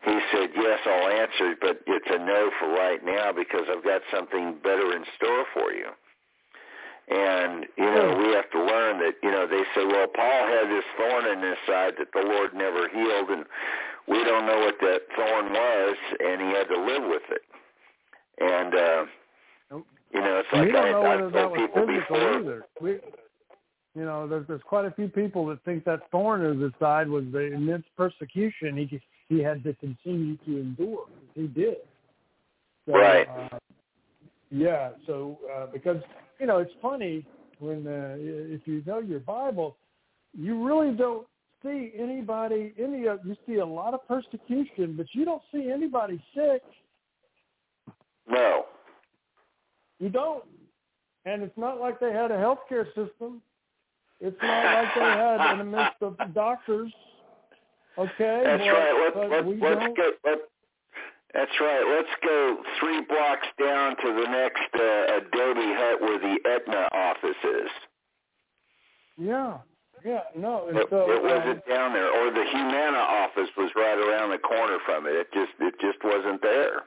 he said, yes, I'll answer, but it's a no for right now because I've got something better in store for you. And, you know, we have to learn that, you know, they say, well, Paul had this thorn in his side that the Lord never healed. And we don't know what that thorn was, and he had to live with it. And uh, nope. you know, it's like I, know I, whether I've that was people before. either. We, you know, there's there's quite a few people that think that thorn in his side was the immense persecution he he had to continue to endure. He did. So, right. Uh, yeah. So uh, because you know it's funny when uh, if you know your Bible, you really don't see anybody any of you see a lot of persecution, but you don't see anybody sick. No. You don't. And it's not like they had a healthcare system. It's not like they had an immense of doctors. Okay. That's but, right. Let, let, we let's don't... go. Let, that's right. Let's go three blocks down to the next uh, Adobe hut where the Aetna office is. Yeah. Yeah, no. It, so, it wasn't um, down there, or the Humana office was right around the corner from it. It just it just wasn't there.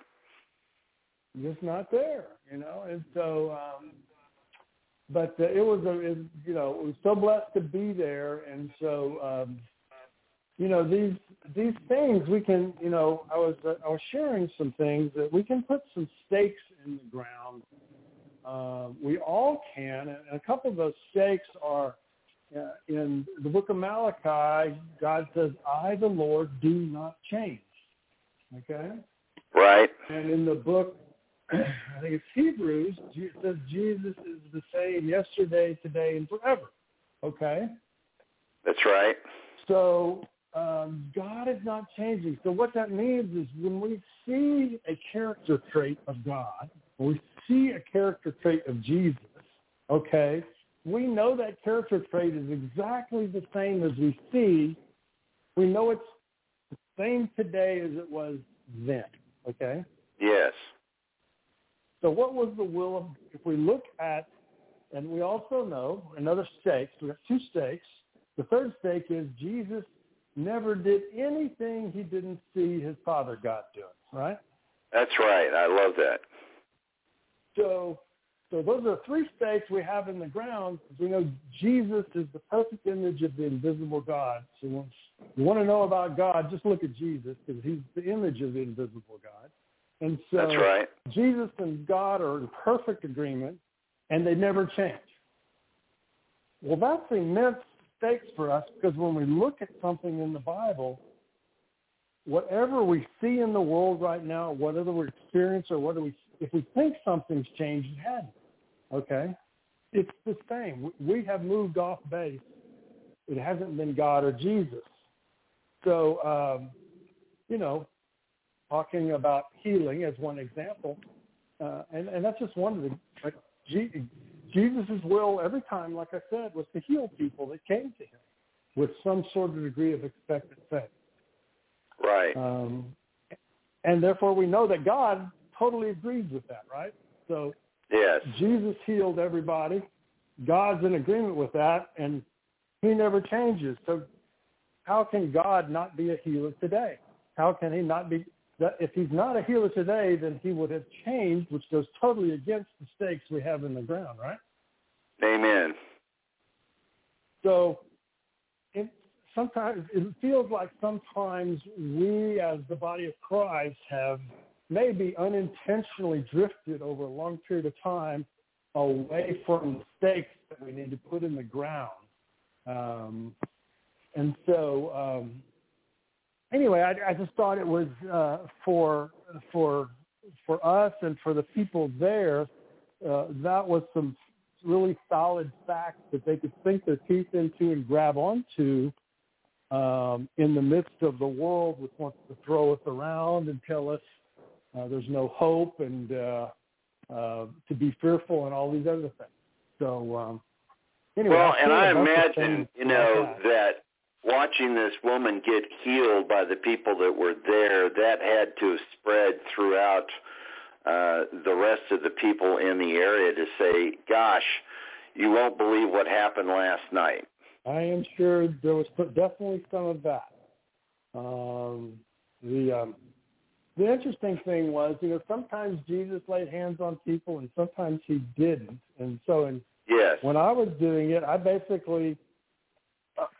Just not there, you know. And so, um, but uh, it was a, it, you know, it was so blessed to be there, and so, um, you know, these these things we can, you know, I was uh, I was sharing some things that we can put some stakes in the ground. Uh, we all can, and a couple of those stakes are uh, in the book of Malachi, God says, I, the Lord, do not change. Okay? Right. And in the book, I think it's Hebrews, it says Jesus is the same yesterday, today, and forever. Okay? That's right. So um, God is not changing. So what that means is when we see a character trait of God, when we see a character trait of Jesus, okay, we know that character trait is exactly the same as we see. We know it's the same today as it was then. Okay? Yes. So what was the will of, if we look at, and we also know another stake, we have two stakes. The third stake is Jesus never did anything he didn't see his Father God doing, right? That's right. I love that. So so those are three stakes we have in the ground. We know Jesus is the perfect image of the invisible God. So once you want to know about God, just look at Jesus because he's the image of the invisible God. And so That's right. Jesus and God are in perfect agreement, and they never change. Well, that's immense stakes for us because when we look at something in the Bible, whatever we see in the world right now, whatever we experience or whether we, if we think something's changed, it hasn't. Okay? It's the same. We have moved off base. It hasn't been God or Jesus. So, um, you know, talking about healing as one example, uh, and, and that's just one of the, like, Jesus' will every time, like I said, was to heal people that came to him with some sort of degree of expected faith. Right. Um, and therefore we know that God totally agrees with that, right? So Yes. Jesus healed everybody. God's in agreement with that, and He never changes. So how can God not be a healer today? How can He not be? If He's not a healer today, then He would have changed, which goes totally against the stakes we have in the ground, right? Amen. So it, sometimes it feels like sometimes we, as the body of Christ, have maybe unintentionally drifted over a long period of time away from the stakes that we need to put in the ground. Um, and so, um, anyway, I, I just thought it was uh, for for for us and for the people there. Uh, that was some really solid facts that they could sink their teeth into and grab onto um, in the midst of the world which wants to throw us around and tell us uh, there's no hope and uh, uh, to be fearful and all these other things. So um, anyway, well, and I imagine you know like that. that watching this woman get healed by the people that were there, that had to have spread throughout uh, the rest of the people in the area to say, "Gosh, you won't believe what happened last night." I am sure there was definitely some of that. Um, the um, the interesting thing was, you know, sometimes Jesus laid hands on people and sometimes he didn't. And so in, Yes. when I was doing it, I basically,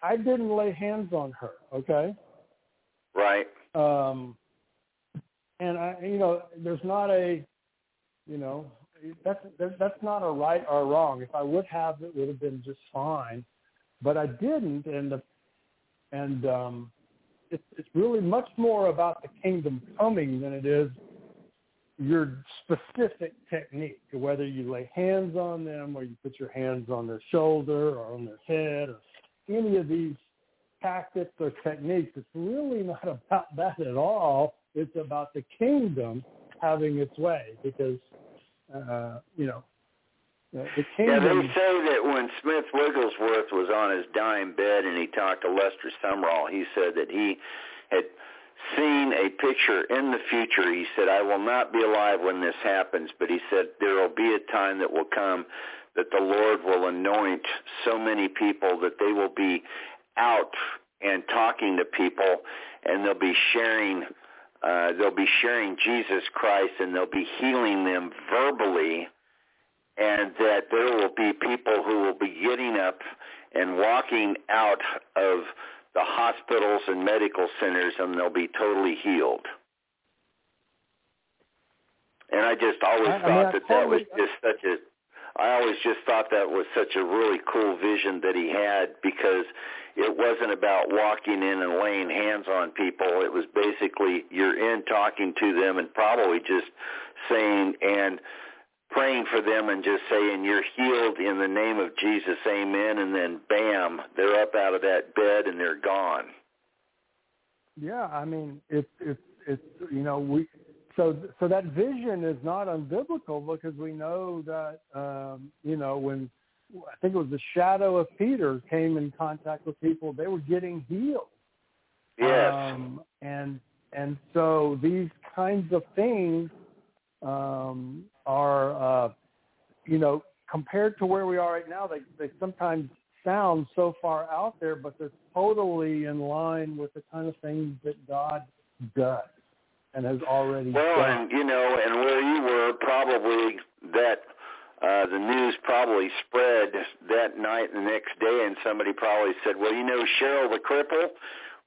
I didn't lay hands on her, okay? Right. Um, and I, you know, there's not a, you know, that's that's not a right or wrong. If I would have, it would have been just fine, but I didn't, and the, and um, it's it's really much more about the kingdom coming than it is your specific technique, whether you lay hands on them or you put your hands on their shoulder or on their head or any of these tactics or techniques. It's really not about that at all. It's about the kingdom having its way because, uh, you know, the the Yeah, they say that when Smith Wigglesworth was on his dying bed and he talked to Lester Sumrall, he said that he had seen a picture in the future. He said, I will not be alive when this happens, but he said there will be a time that will come that the Lord will anoint so many people that they will be out and talking to people and they'll be sharing uh, they'll be sharing Jesus Christ and they'll be healing them verbally and that there will be people who will be getting up and walking out of the hospitals and medical centers and they'll be totally healed. And I just always I- I thought mean, I that that was just such a I always just thought that was such a really cool vision that he had because it wasn't about walking in and laying hands on people. It was basically you're in talking to them and probably just saying and praying for them and just saying you're healed in the name of Jesus, amen, and then bam, they're up out of that bed and they're gone. Yeah, I mean, it's it's it's you know we so so that vision is not unbiblical because we know that um, you know when I think it was the shadow of Peter came in contact with people, they were getting healed. Yes. Um, and and so these kinds of things um, are uh, you know compared to where we are right now, they they sometimes sound so far out there, but they're totally in line with the kind of things that God does and has already Well, done. and you know, and where you were, probably that uh, the news probably spread that night and the next day, and somebody probably said, "Well, you know, Cheryl the cripple.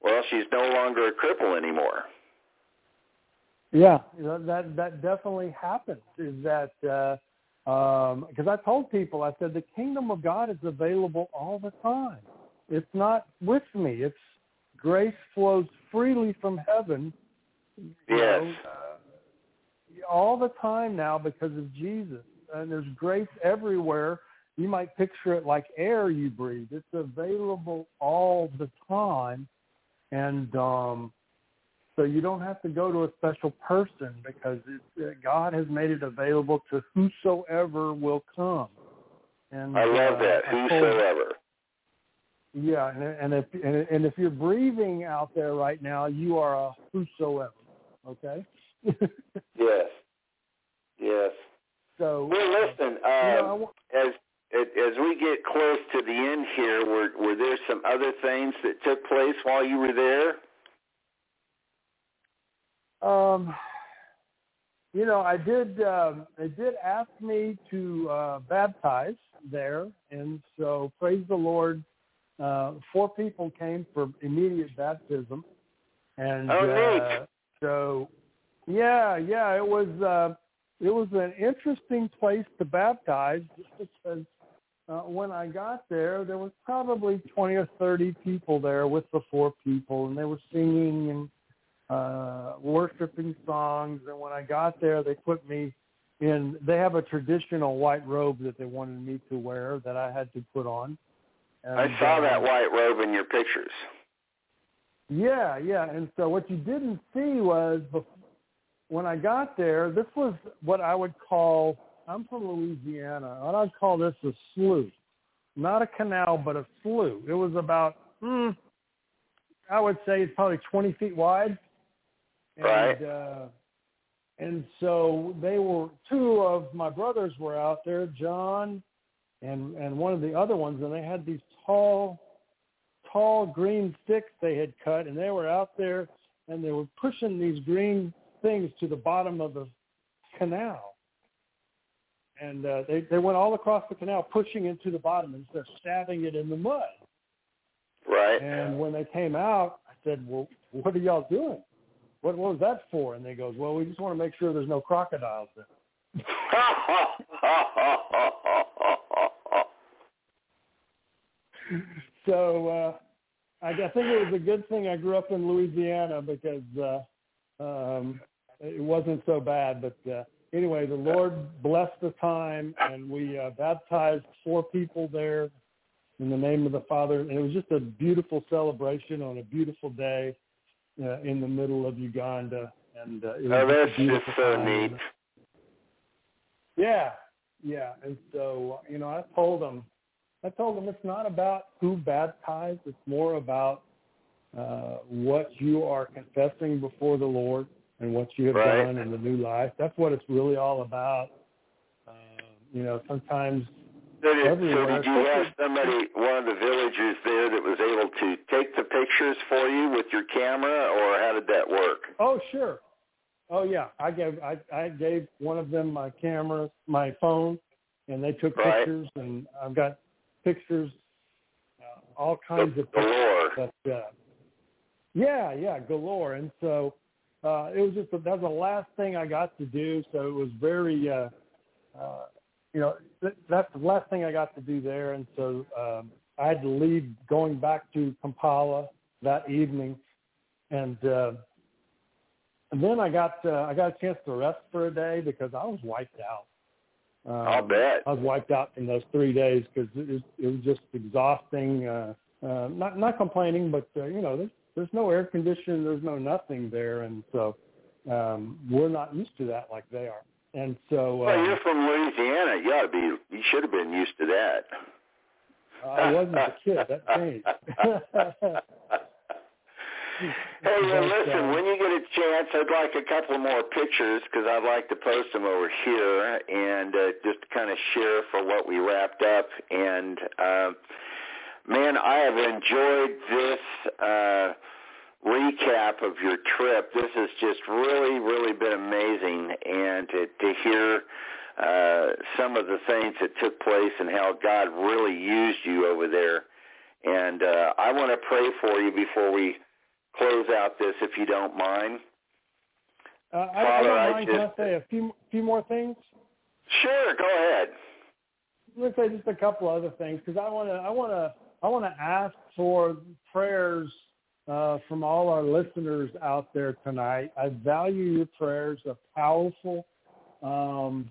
Well, she's no longer a cripple anymore." Yeah, that that definitely happens. Is that because um, 'cause I told people I said the kingdom of God is available all the time. It's not with me. It's grace flows freely from heaven. You Yes. know, uh, all the time now because of Jesus, and there's grace everywhere. You might picture it like air you breathe. It's available all the time, and um, so you don't have to go to a special person because it, uh, God has made it available to whosoever will come. And I love uh, that. Whosoever. yeah, and, and if and, and if you're breathing out there right now, you are a whosoever. Okay. Yes. Yes. so Well, listen. you know, Um, as as we get close to the end here, were were there some other things that took place while you were there? Um, you know, I did. Um, they did ask me to uh, baptize there, and so praise the Lord. Uh, four people came for immediate baptism, and oh, uh, so yeah, yeah, it was uh, it was an interesting place to baptize because uh, when I got there, there was probably twenty or thirty people there with the four people, and they were singing and uh, worshiping songs. And when I got there, they put me in. They have a traditional white robe that they wanted me to wear that I had to put on. And, I saw uh, that white robe in your pictures. Yeah, yeah. And so what you didn't see was bef- when I got there, this was what I would call. I'm from Louisiana. and I'd call this a slough, not a canal, but a slough. It was about, hmm, I would say it's probably 20 feet wide. And, Right. Uh, and so they were two of my brothers were out there, John, and and one of the other ones, and they had these tall, tall green sticks they had cut, and they were out there, and they were pushing these green things to the bottom of the canal. And uh, they they went all across the canal, pushing it to the bottom, and they're stabbing it in the mud. Right. And when they came out, I said, "Well, what are y'all doing? What, what was that for?" And they goes, "Well, we just want to make sure there's no crocodiles there." So uh, I, I think it was a good thing I grew up in Louisiana because uh, um, it wasn't so bad. But uh, anyway, the Lord blessed the time, and we uh, baptized four people there in the name of the Father. And it was just a beautiful celebration on a beautiful day uh, in the middle of Uganda. And uh, it was oh, that's just so time. neat. Yeah, yeah. And so, you know, I told them, I told them it's not about who baptized. It's more about uh, what you are confessing before the Lord and what you have Right. done in the new life. That's what it's really all about. Uh, you know, sometimes So did, so did you have somebody, one of the villagers there, that was able to take the pictures for you with your camera, or how did that work? Oh, sure. Oh, yeah. I gave I, I gave one of them my camera, my phone, and they took Right. pictures, and I've got pictures, uh, all kinds of Galore. But uh, yeah, yeah, galore. And so uh, it was just that was the last thing I got to do. So it was very, uh, uh, you know, th- that's the last thing I got to do there. And so um, I had to leave, going back to Kampala that evening, and. Uh, and then I got uh, I got a chance to rest for a day because I was wiped out. Um, I'll bet. I was wiped out from those three days because it was, it was just exhausting. Uh, uh, not not complaining, but uh, you know, there's there's no air conditioning, there's no nothing there, and so um, we're not used to that like they are. And so Well, um, you're from Louisiana. You ought to be. You should have been used to that. I wasn't a kid. That changed. Hey, well, listen, uh, when you get a chance, I'd like a couple more pictures because I'd like to post them over here and uh, just kind of share for what we wrapped up. And, uh, man, I have enjoyed this uh, recap of your trip. This has just really, really been amazing. And to, to hear uh, some of the things that took place and how God really used you over there. And uh, I want to pray for you before we close out this, if you don't mind. uh, I, I Father, don't I mind. Can I just- say a few few more things? Sure, go ahead. Let's say just a couple other things because I want to I want to I want to ask for prayers uh, from all our listeners out there tonight. I value your prayers; they're powerful. Um,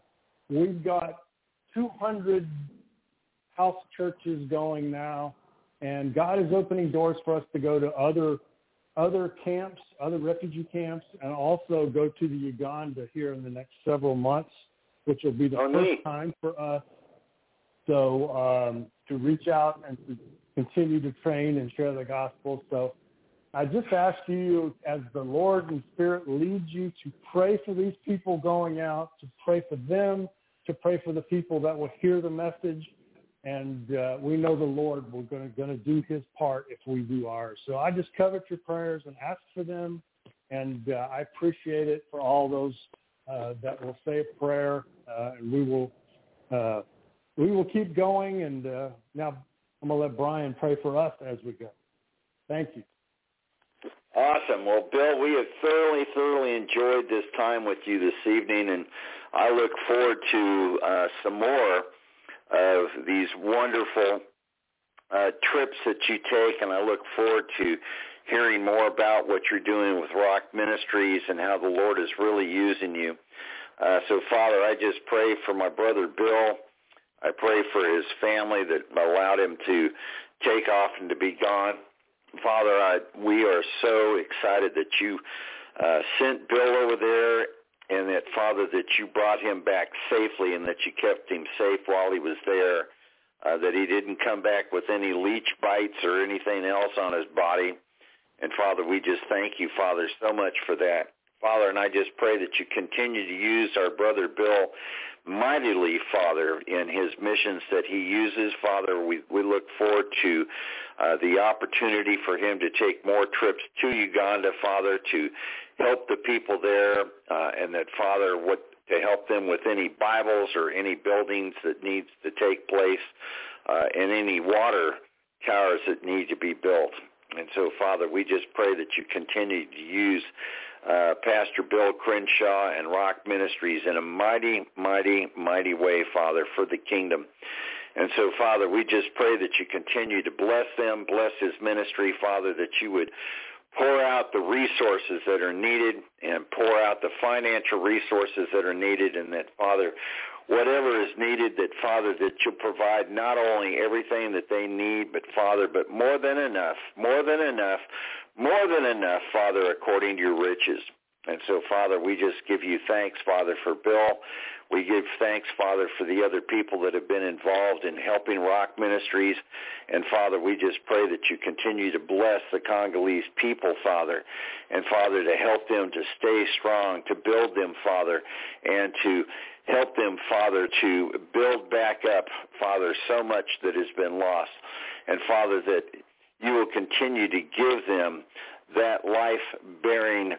we've got 200 house churches going now, and God is opening doors for us to go to other other camps, other refugee camps, and also go to the Uganda here in the next several months, which will be the Oh, first neat. time for us. So um, to reach out and to continue to train and share the gospel. So I just ask you, as the Lord and Spirit leads you, to pray for these people going out, to pray for them, to pray for the people that will hear the message, and uh, we know the Lord we're going to do His part if we do ours. So I just covet your prayers and ask for them, and uh, I appreciate it for all those uh, that will say a prayer, uh, and we will uh, we will keep going. And uh, now I'm going to let Brian pray for us as we go. Thank you. Awesome. Well, Bill, we have thoroughly, thoroughly enjoyed this time with you this evening, and I look forward to some more of these wonderful uh, trips that you take, and I look forward to hearing more about what you're doing with Rock Ministries and how the Lord is really using you. Uh, so, Father, I just pray for my brother Bill. I pray for his family that allowed him to take off and to be gone. Father, I, we are so excited that you uh, sent Bill over there and that, Father, that you brought him back safely and that you kept him safe while he was there, uh, that he didn't come back with any leech bites or anything else on his body. And, Father, we just thank you, Father, so much for that. Father, and I just pray that you continue to use our brother Bill mightily, Father, in his missions that he uses. Father, we, we look forward to uh, the opportunity for him to take more trips to Uganda, Father, to help the people there, uh, and that, Father, what to help them with any Bibles or any buildings that needs to take place, uh, and any water towers that need to be built. And so, Father, we just pray that you continue to use uh, Pastor Bill Crenshaw and Rock Ministries in a mighty, mighty, mighty way, Father, for the kingdom. And so, Father, we just pray that you continue to bless them, bless his ministry, Father, that you would pour out the resources that are needed and pour out the financial resources that are needed and that, Father, whatever is needed, that, Father, that you'll provide not only everything that they need, but, Father, but more than enough, more than enough more than enough, Father, according to your riches. And so, Father, we just give you thanks, Father, for Bill. We give thanks, Father, for the other people that have been involved in helping Rock Ministries. And, Father, we just pray that you continue to bless the Congolese people, Father, and, Father, to help them to stay strong, to build them, Father, and to help them, Father, to build back up, Father, so much that has been lost. And, Father, that you will continue to give them that life-bearing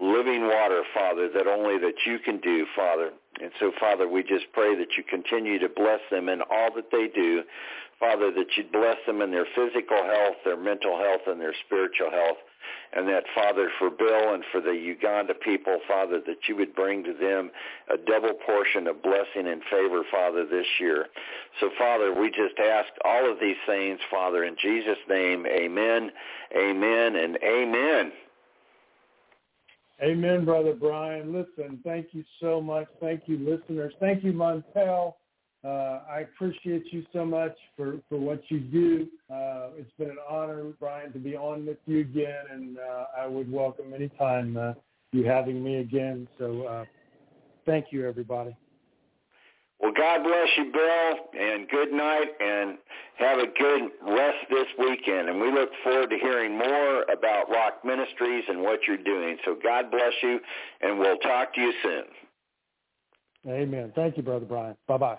living water, Father, that only that you can do, Father. And so, Father, we just pray that you continue to bless them in all that they do. Father, that you bless them in their physical health, their mental health, and their spiritual health and that, Father, for Bill and for the Uganda people, Father, that you would bring to them a double portion of blessing and favor, Father, this year. So, Father, we just ask all of these things, Father, in Jesus' name, amen, amen, and amen. Amen, Brother Brian. Listen, thank you so much. Thank you, listeners. Thank you, Montel. Uh, I appreciate you so much for, for what you do. Uh, it's been an honor, Brian, to be on with you again, and uh, I would welcome anytime uh, you having me again. So uh, thank you, everybody. Well, God bless you, Bill, and good night, and have a good rest this weekend. And we look forward to hearing more about Rock Ministries and what you're doing. So God bless you, and we'll talk to you soon. Amen. Thank you, Brother Brian. Bye-bye.